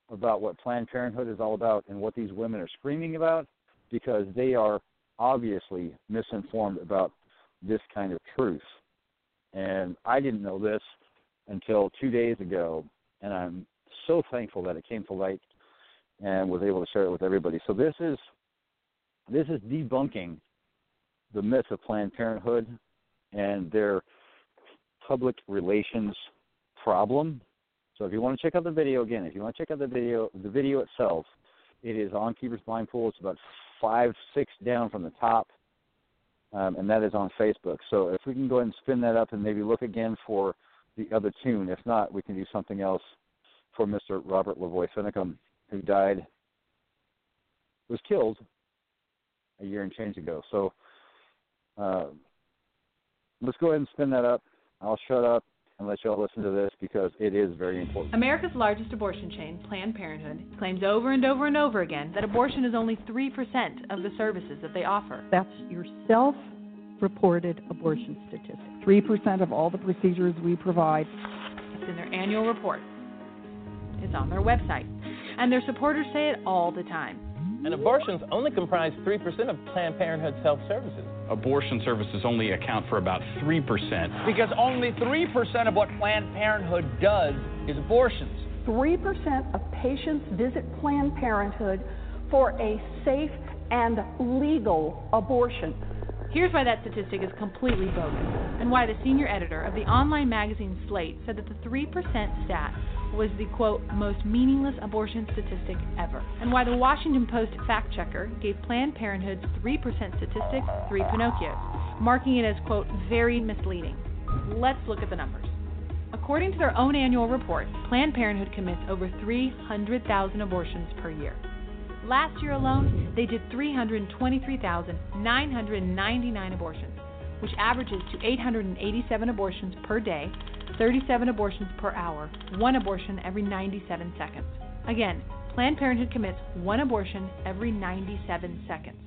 about what Planned Parenthood is all about and what these women are screaming about because they are obviously misinformed about this kind of truth. And I didn't know this until two days ago, and I'm so thankful that it came to light and was able to share it with everybody. So this is this is debunking the myth of Planned Parenthood and their public relations problem. So if you want to check out the video again, if you want to check out the video, the video itself, it is on Keepers Mind Pool. It's about five, six down from the top, um, and that is on Facebook. So if we can go ahead and spin that up and maybe look again for the other tune. If not, we can do something else for Mr. Robert Lavoy Finicum, who died, was killed a year and change ago. So uh, let's go ahead and spin that up. I'll shut up and let y'all listen to this because it is very important. America's largest abortion chain, Planned Parenthood, claims over and over and over again that abortion is only 3% of the services that they offer. That's your self reported abortion statistic. 3% of all the procedures we provide. It's in their annual report, it's on their website. And their supporters say it all the time. And abortions only comprise 3% of Planned Parenthood's health services. Abortion services only account for about 3%. Because only 3% of what Planned Parenthood does is abortions. 3% of patients visit Planned Parenthood for a safe and legal abortion. Here's why that statistic is completely bogus, and why the senior editor of the online magazine Slate said that the 3% stat was the quote most meaningless abortion statistic ever, and why the Washington Post fact checker gave Planned Parenthood's 3% statistic three Pinocchios, marking it as quote very misleading. Let's look at the numbers. According to their own annual report, Planned Parenthood commits over 300,000 abortions per year. Last year alone, they did 323,999 abortions, which averages to 887 abortions per day 37 abortions per hour, one abortion every 97 seconds. Again, Planned Parenthood commits one abortion every 97 seconds.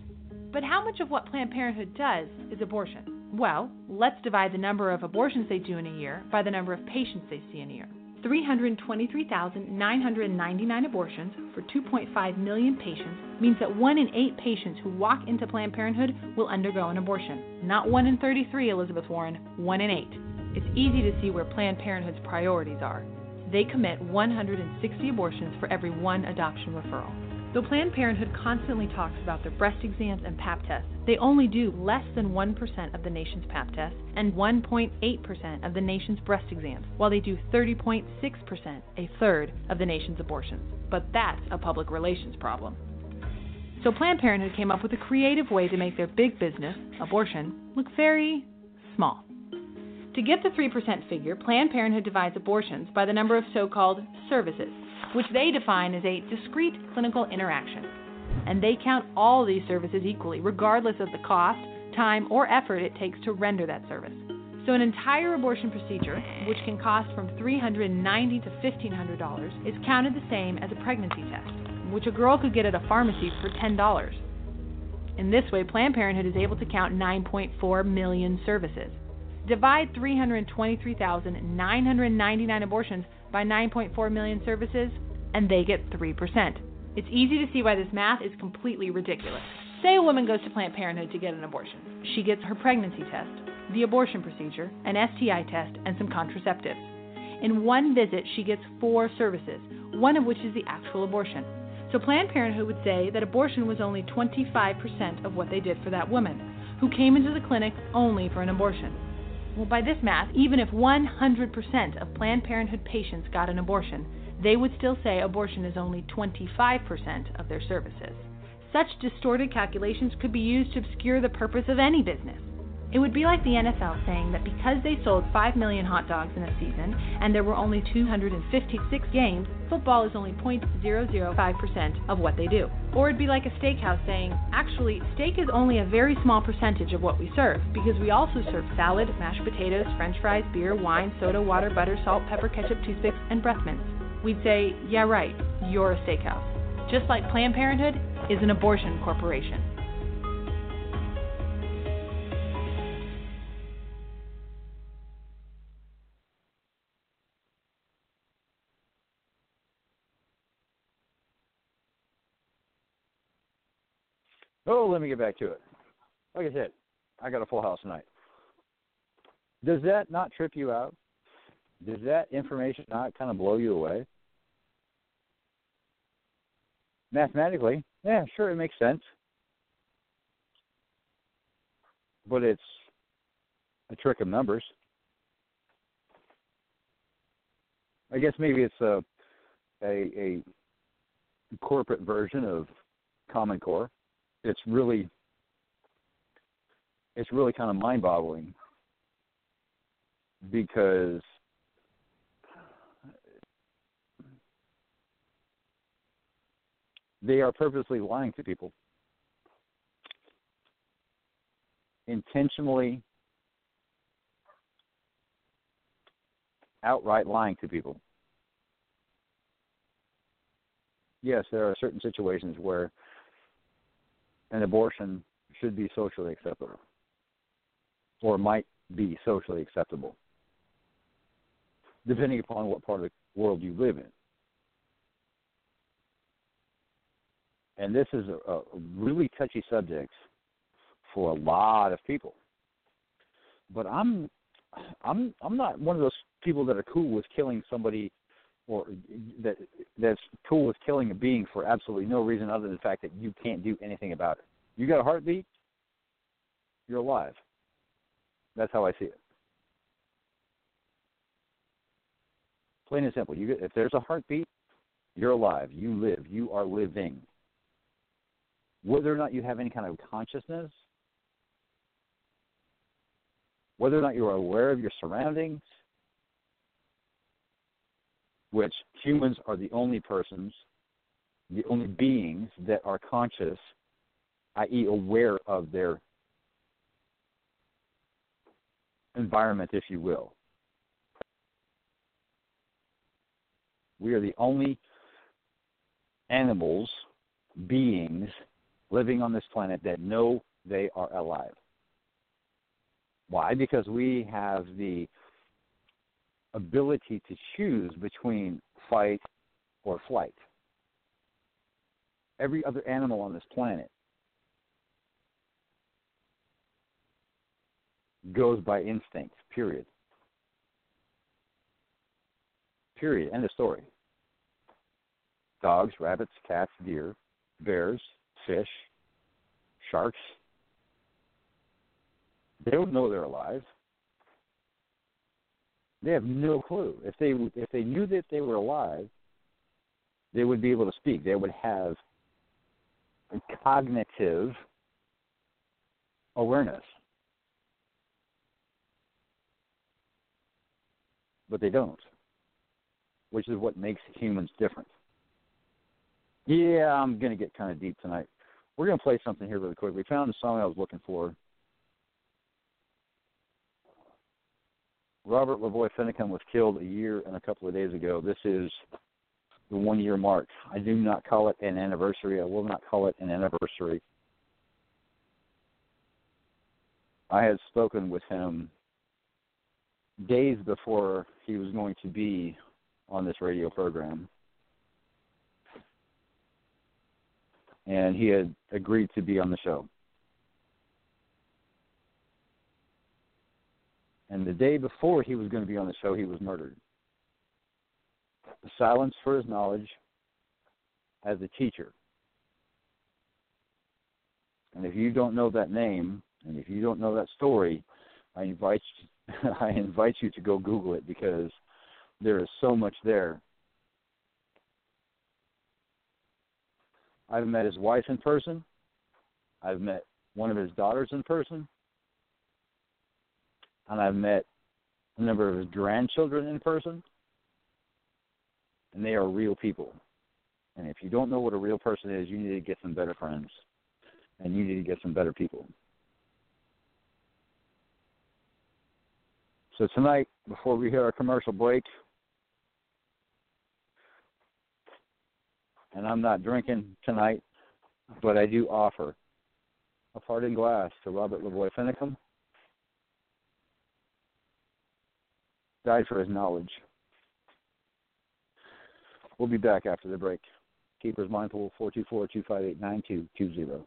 But how much of what Planned Parenthood does is abortion? Well, let's divide the number of abortions they do in a year by the number of patients they see in a year. 323,999 abortions for 2.5 million patients means that 1 in 8 patients who walk into Planned Parenthood will undergo an abortion. Not 1 in 33, Elizabeth Warren, 1 in 8 it's easy to see where Planned Parenthood's priorities are. They commit 160 abortions for every one adoption referral. Though Planned Parenthood constantly talks about their breast exams and pap tests, they only do less than 1% of the nation's pap tests and 1.8% of the nation's breast exams, while they do 30.6%, a third of the nation's abortions. But that's a public relations problem. So Planned Parenthood came up with a creative way to make their big business, abortion, look very small. To get the 3% figure, Planned Parenthood divides abortions by the number of so called services, which they define as a discrete clinical interaction. And they count all these services equally, regardless of the cost, time, or effort it takes to render that service. So, an entire abortion procedure, which can cost from $390 to $1,500, is counted the same as a pregnancy test, which a girl could get at a pharmacy for $10. In this way, Planned Parenthood is able to count 9.4 million services. Divide 323,999 abortions by 9.4 million services, and they get 3%. It's easy to see why this math is completely ridiculous. Say a woman goes to Planned Parenthood to get an abortion. She gets her pregnancy test, the abortion procedure, an STI test, and some contraceptives. In one visit, she gets four services, one of which is the actual abortion. So Planned Parenthood would say that abortion was only 25% of what they did for that woman, who came into the clinic only for an abortion. Well, by this math, even if 100% of Planned Parenthood patients got an abortion, they would still say abortion is only 25% of their services. Such distorted calculations could be used to obscure the purpose of any business. It would be like the NFL saying that because they sold 5 million hot dogs in a season and there were only 256 games, football is only 0.005% of what they do. Or it'd be like a steakhouse saying, actually, steak is only a very small percentage of what we serve, because we also serve salad, mashed potatoes, french fries, beer, wine, soda, water, butter, salt, pepper, ketchup, toothpicks, and breath mints. We'd say, yeah, right, you're a steakhouse. Just like Planned Parenthood is an abortion corporation. Oh, let me get back to it. Like I said, I got a full house tonight. Does that not trip you out? Does that information not kind of blow you away? Mathematically, yeah, sure, it makes sense. But it's a trick of numbers. I guess maybe it's a a, a corporate version of Common Core it's really it's really kind of mind boggling because they are purposely lying to people. Intentionally outright lying to people. Yes there are certain situations where an abortion should be socially acceptable or might be socially acceptable, depending upon what part of the world you live in. And this is a, a really touchy subject for a lot of people. But I'm I'm I'm not one of those people that are cool with killing somebody or that that's tool with killing a being for absolutely no reason other than the fact that you can't do anything about it. You got a heartbeat, you're alive. That's how I see it. Plain and simple. You if there's a heartbeat, you're alive. You live. You are living. Whether or not you have any kind of consciousness, whether or not you are aware of your surroundings, which humans are the only persons, the only beings that are conscious, i.e., aware of their environment, if you will. We are the only animals, beings living on this planet that know they are alive. Why? Because we have the ability to choose between fight or flight. Every other animal on this planet goes by instinct, period. Period. End of story. Dogs, rabbits, cats, deer, bears, fish, sharks. They don't know they're alive. They have no clue. If they if they knew that they were alive, they would be able to speak. They would have cognitive awareness. But they don't, which is what makes humans different. Yeah, I'm going to get kind of deep tonight. We're going to play something here really quick. We found the song I was looking for. Robert LaVoy Finicum was killed a year and a couple of days ago. This is the one year mark. I do not call it an anniversary. I will not call it an anniversary. I had spoken with him days before he was going to be on this radio program. And he had agreed to be on the show. And the day before he was going to be on the show, he was murdered. Silence for his knowledge as a teacher. And if you don't know that name, and if you don't know that story, I invite you, I invite you to go Google it because there is so much there. I've met his wife in person. I've met one of his daughters in person and I've met a number of his grandchildren in person. and they are real people. And if you don't know what a real person is, you need to get some better friends, and you need to get some better people. So tonight, before we hear our commercial break, and I'm not drinking tonight, but I do offer a parting glass to Robert LaVoy Finicum. Died for his knowledge. We'll be back after the break. Keepers Mind Pool 424 258 9220.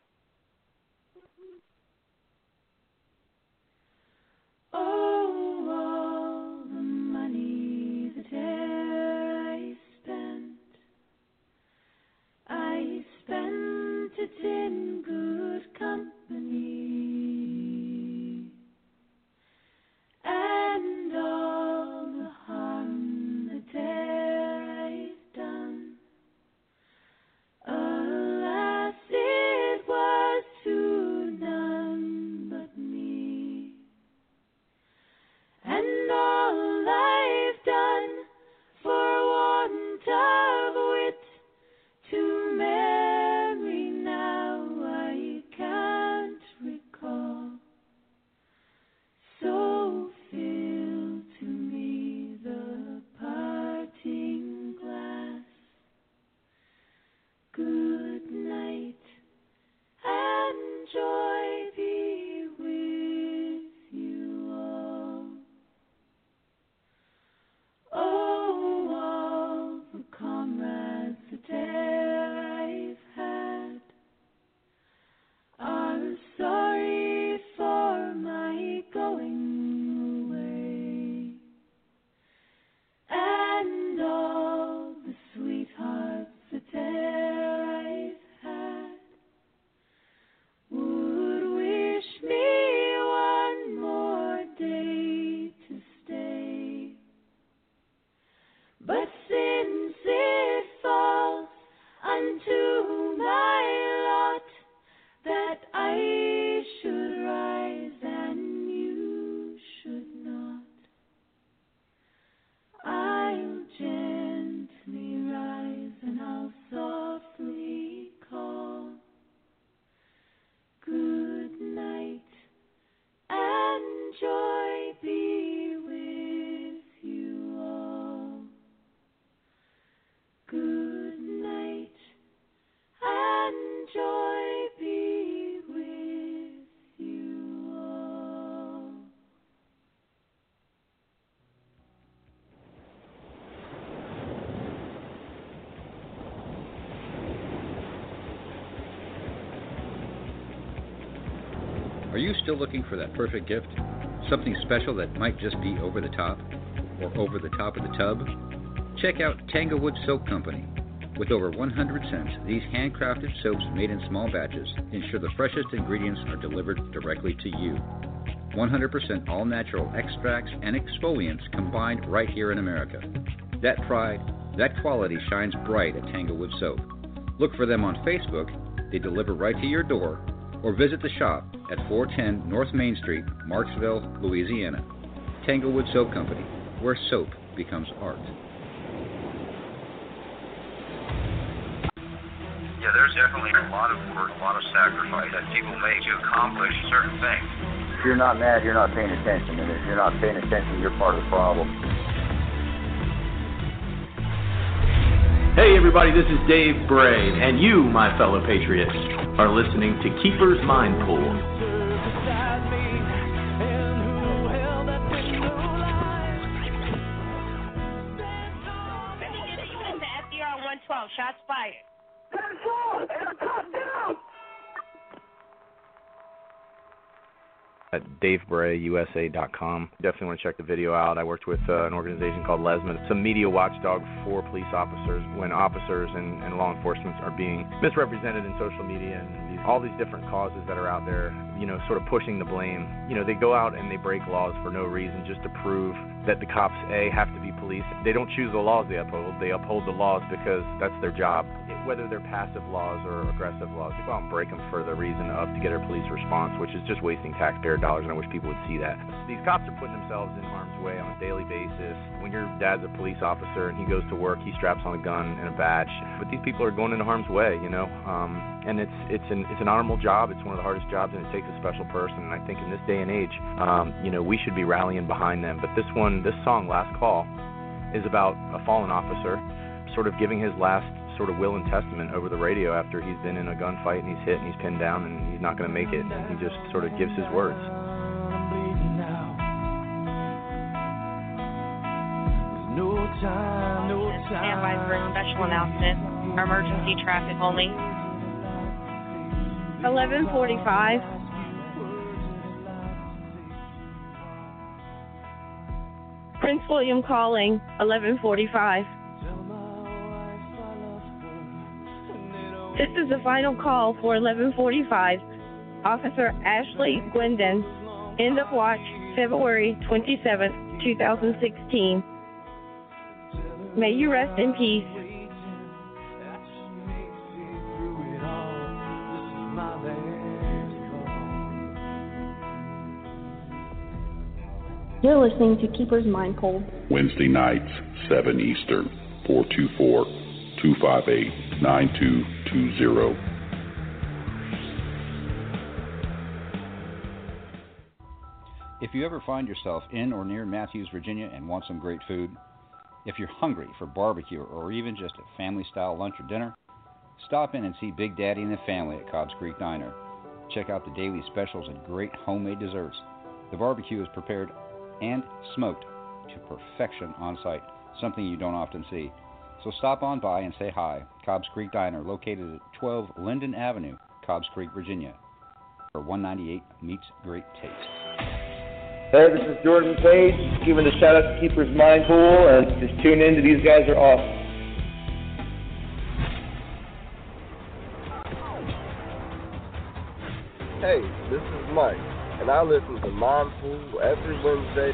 Still looking for that perfect gift? Something special that might just be over the top? Or over the top of the tub? Check out Tanglewood Soap Company. With over 100 scents, these handcrafted soaps made in small batches ensure the freshest ingredients are delivered directly to you. 100% all natural extracts and exfoliants combined right here in America. That pride, that quality shines bright at Tanglewood Soap. Look for them on Facebook, they deliver right to your door, or visit the shop at 410 North Main Street, Marksville, Louisiana. Tanglewood Soap Company, where soap becomes art. Yeah, there's definitely a lot of work, a lot of sacrifice that people make to accomplish certain things. If you're not mad, you're not paying attention. And if you're not paying attention, you're part of the problem. Hey everybody, this is Dave Bray, and you, my fellow patriots, are listening to Keeper's Mind Pool. At davebrayusa.com. Definitely want to check the video out. I worked with uh, an organization called Lesman. A media watchdog for police officers when officers and, and law enforcement are being misrepresented in social media and these, all these different causes that are out there, you know, sort of pushing the blame. You know, they go out and they break laws for no reason just to prove that the cops, A, have to be police. They don't choose the laws they uphold, they uphold the laws because that's their job. whether they're passive laws or aggressive laws. they go out and break them for the reason of to get a police response, which is just wasting taxpayer dollars, and I wish people would see that. These cops are putting themselves in harm's way on a daily basis. When your dad's a police officer and he goes to work, he straps on a gun and a badge. But these people are going into harm's way, you know. Um, and it's it's an it's an honorable job. It's one of the hardest jobs, and it takes a special person. And I think in this day and age, um, you know, we should be rallying behind them. But this one, this song, "Last Call," is about a fallen officer, sort of giving his last sort of will and testament over the radio after he's been in a gunfight and he's hit and he's pinned down and he's not going to make it. And he just sort of gives his words. No time, no time. Stand for a special announcement. Emergency traffic only. 1145. Prince William calling. 1145. This is the final call for 1145. Officer Ashley Guindon. End of watch February 27, 2016. May you rest in peace. You're listening to Keeper's Mind Pool. Wednesday nights, 7 Eastern, 424 258 9220. If you ever find yourself in or near Mathews, Virginia, and want some great food, if you're hungry for barbecue or even just a family style lunch or dinner, stop in and see Big Daddy and the family at Cobbs Creek Diner. Check out the daily specials and great homemade desserts. The barbecue is prepared and smoked to perfection on site, something you don't often see. So stop on by and say hi. Cobbs Creek Diner, located at 12 Linden Avenue, Cobbs Creek, Virginia, where 198 meets great taste. Hey, this is Jordan Page, giving a shout out to Keeper's Mind Pool, and just tune in to these guys are awesome. Hey, this is Mike, and I listen to Mind Pool every Wednesday.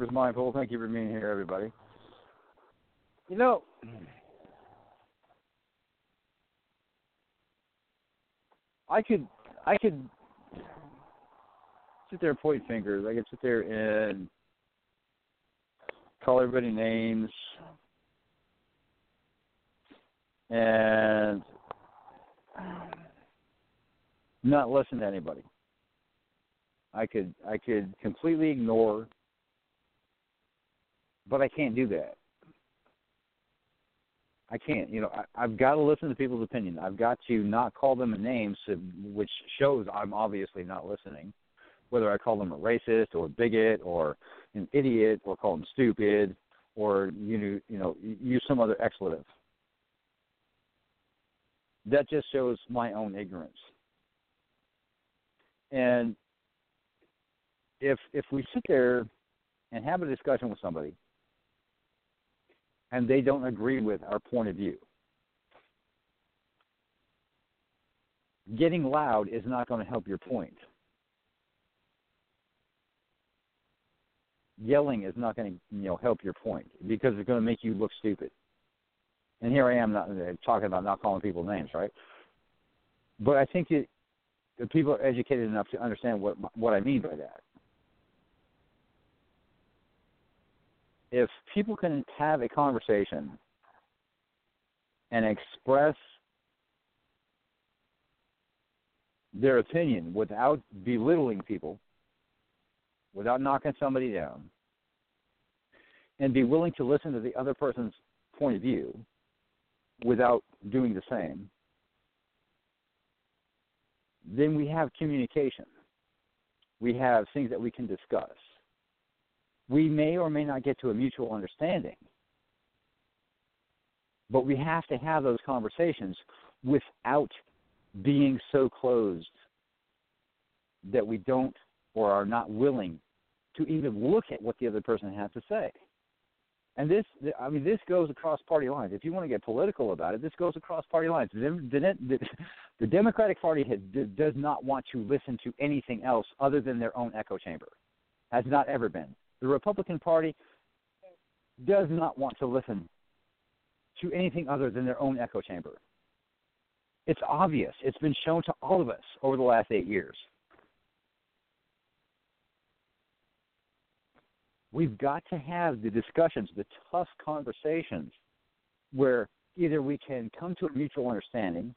Keeper's Mind Pool. Thank you for being here, everybody. You know, I could, I could sit there and point fingers. I could sit there and call everybody names and not listen to anybody. I could I could completely ignore, but I can't do that. I can't. You know, I, I've got to listen to people's opinion. I've got to not call them a name, so, which shows I'm obviously not listening. Whether I call them a racist or a bigot or an idiot or call them stupid or you know, you know use some other expletive. That just shows my own ignorance. And if if we sit there and have a discussion with somebody and they don't agree with our point of view, getting loud is not going to help your point. Yelling is not going to you know help your point because it's going to make you look stupid. And here I am not uh, talking about not calling people names, right? But I think that people are educated enough to understand what what I mean by that. If people can have a conversation and express their opinion without belittling people, without knocking somebody down, and be willing to listen to the other person's point of view without doing the same, then we have communication. We have things that we can discuss we may or may not get to a mutual understanding. But we have to have those conversations without being so closed that we don't or are not willing to even look at what the other person has to say. And this, I mean, this goes across party lines. If you want to get political about it, this goes across party lines. The, the, the Democratic Party has, does not want to listen to anything else other than their own echo chamber. Has not ever been. The Republican Party does not want to listen to anything other than their own echo chamber. It's obvious. It's been shown to all of us over the last eight years. We've got to have the discussions, the tough conversations, where either we can come to a mutual understanding,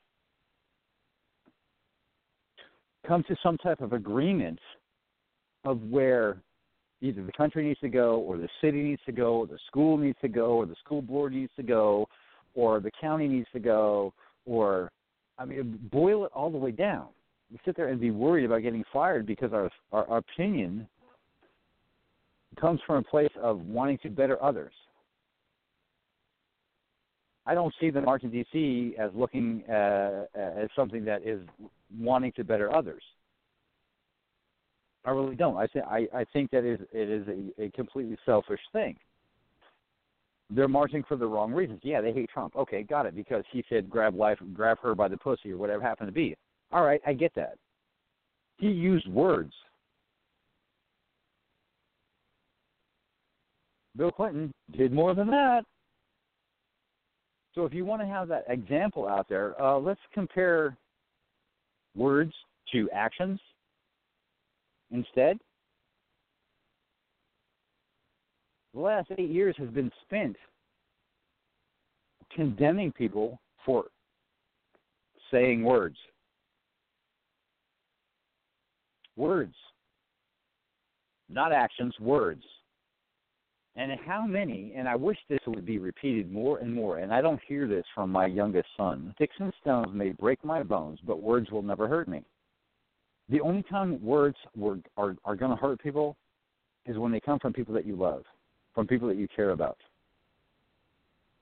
come to some type of agreement of where either the country needs to go, or the city needs to go, or the school needs to go, or the school board needs to go, or the county needs to go, or I mean, boil it all the way down. We sit there and be worried about getting fired because our our, our opinion comes from a place of wanting to better others. I don't see the march in D.C. as looking uh, as something that is wanting to better others. I really don't. I think I, think that is it is a, a completely selfish thing. They're marching for the wrong reasons. Yeah, they hate Trump. Okay, got it. Because he said grab life, grab her by the pussy, or whatever happened to be. All right, I get that. He used words. Bill Clinton did more than that. So if you want to have that example out there, uh, let's compare words to actions instead. The last eight years has been spent condemning people for saying words. Words. Not actions, words. And how many, and I wish this would be repeated more and more, and I don't hear this from my youngest son sticks and stones may break my bones, but words will never hurt me. The only time words were, are, are going to hurt people is when they come from people that you love, from people that you care about,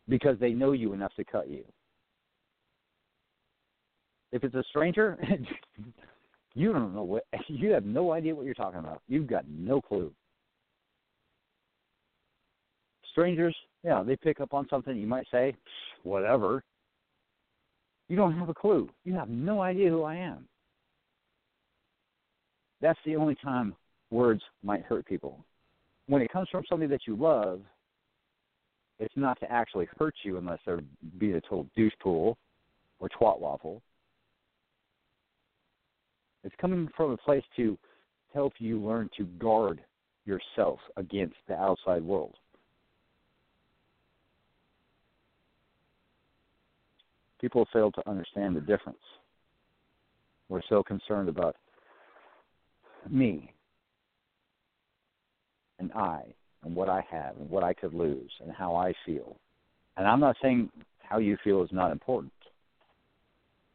because they know you enough to cut you. If it's a stranger, you don't know what, you have no idea what you're talking about. You've got no clue strangers, yeah, they pick up on something you might say, whatever. You don't have a clue. You have no idea who I am. That's the only time words might hurt people. When it comes from somebody that you love, it's not to actually hurt you unless they're being a total douche pool or twat waffle. It's coming from a place to help you learn to guard yourself against the outside world. people fail to understand the difference. We're so concerned about me and I and what I have and what I could lose and how I feel. And I'm not saying how you feel is not important.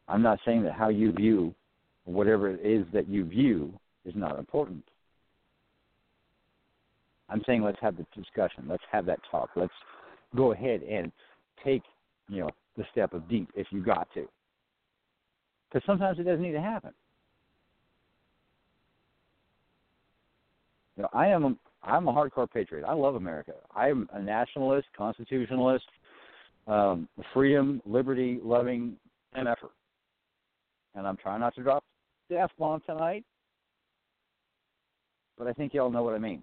I'm not saying that how you view whatever it is that you view is not important. I'm saying let's have the discussion. Let's have that talk. Let's go ahead and take, you know, the step of deep if you got to. Because sometimes it doesn't need to happen. You know, I am a, I'm a hardcore patriot. I love America. I am a nationalist, constitutionalist, um, freedom, liberty loving MFer. And I'm trying not to drop the F bomb tonight, but I think y'all know what I mean.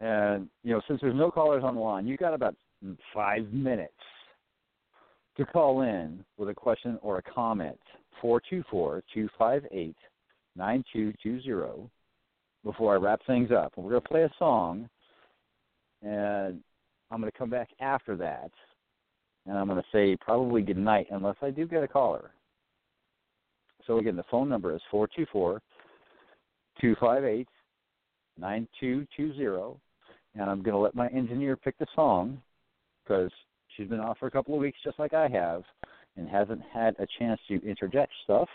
And you know, since there's no callers on the line, you've got about five minutes to call in with a question or a comment. Four two four two five eight nine two two zero. Before I wrap things up, we're gonna play a song, and I'm gonna come back after that, and I'm gonna say probably good night unless I do get a caller. So again, the phone number is four two four two five eight 9220, and I'm going to let my engineer pick the song because she's been off for a couple of weeks just like I have and hasn't had a chance to interject stuff.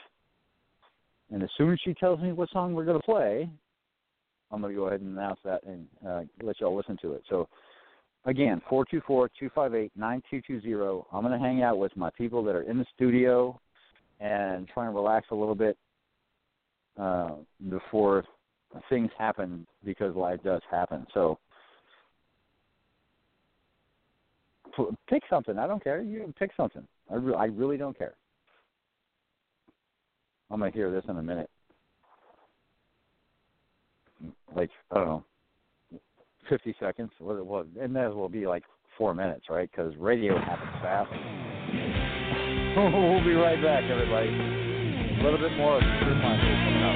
And as soon as she tells me what song we're going to play, I'm going to go ahead and announce that and uh, let y'all listen to it. So, again, four two four two five eight nine two two zero. I'm going to hang out with my people that are in the studio and try and relax a little bit uh, before things happen because life does happen. So, pick something. I don't care. You pick something. I, re- I really don't care. I'm gonna hear this in a minute. Like I don't know, fifty seconds. What? What? It may as well be like four minutes, right? Because radio happens fast. we'll be right back, everybody. A little bit more of coming up.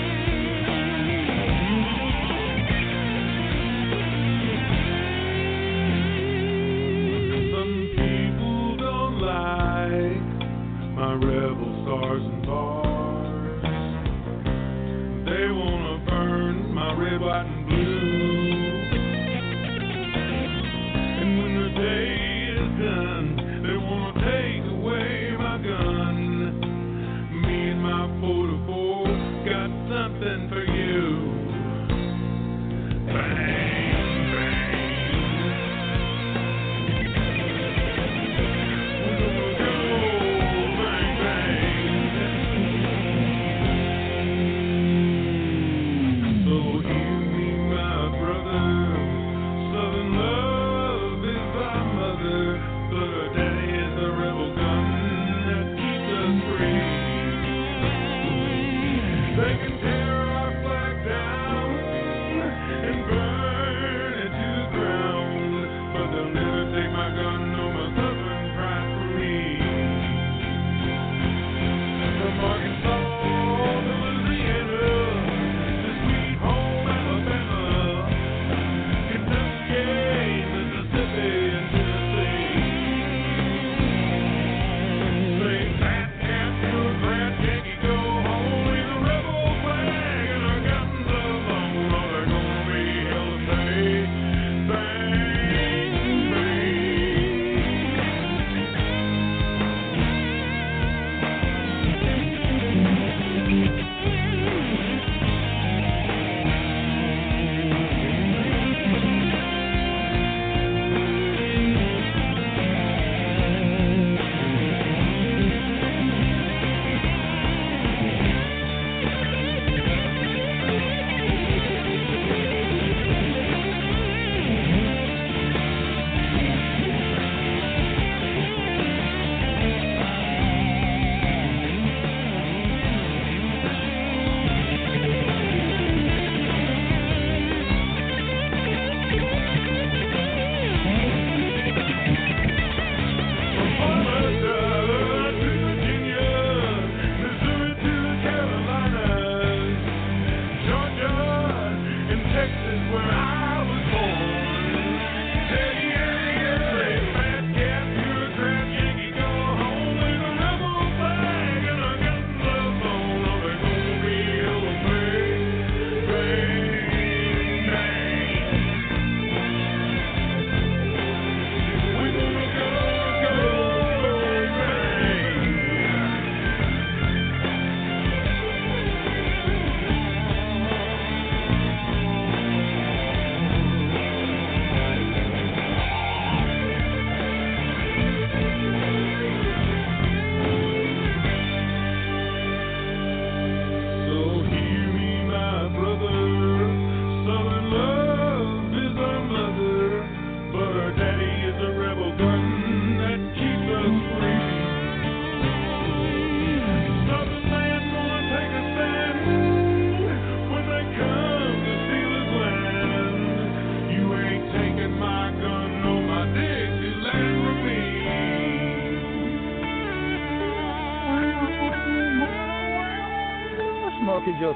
Some people don't like my rebel stars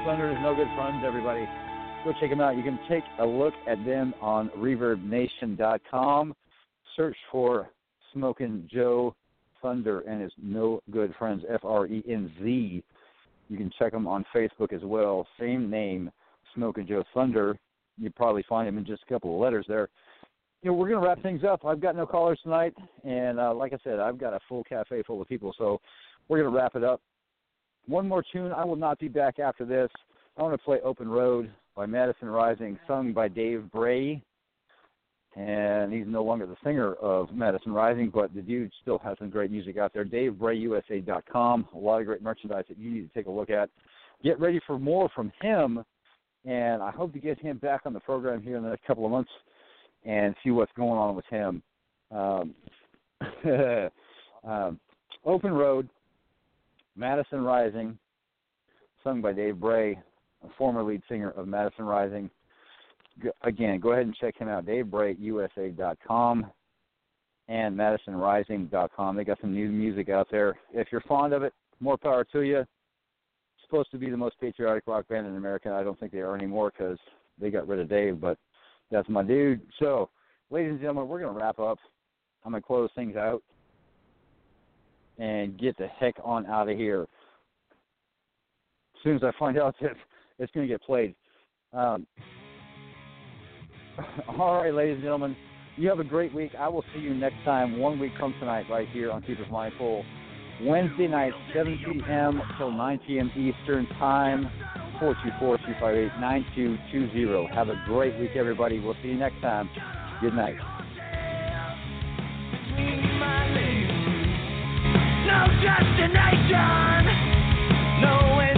Thunder is no good friends, everybody. Go check them out. You can take a look at them on ReverbNation.com. Search for Smoking Joe Thunder and his No Good Friends, F R E N Z. You can check them on Facebook as well. Same name, Smoking Joe Thunder. You probably find him in just a couple of letters there. You know, we're going to wrap things up. I've got no callers tonight, and uh, like I said, I've got a full cafe full of people, so we're going to wrap it up one more tune. I will not be back after this. I want to play Open Road by Madison Rising, sung by Dave Bray. And he's no longer the singer of Madison Rising, but the dude still has some great music out there. DaveBrayUSA.com. A lot of great merchandise that you need to take a look at. Get ready for more from him, and I hope to get him back on the program here in the next couple of months and see what's going on with him. Um, um, Open Road, Madison Rising, sung by Dave Bray, a former lead singer of Madison Rising. G- again, go ahead and check him out, DaveBrayUSA.com and MadisonRising.com. They got some new music out there. If you're fond of it, more power to you. Supposed to be the most patriotic rock band in America. I don't think they are anymore because they got rid of Dave, but that's my dude. So, ladies and gentlemen, we're going to wrap up. I'm going to close things out and get the heck on out of here. As soon as I find out that it's going to get played. Um, all right, ladies and gentlemen, you have a great week. I will see you next time, one week from tonight, right here on Keepers Mind Pool. Wednesday night, 7 p.m. till 9 p.m. Eastern Time, 424-358-9220. Have a great week, everybody. We'll see you next time. Good night. No destination, no end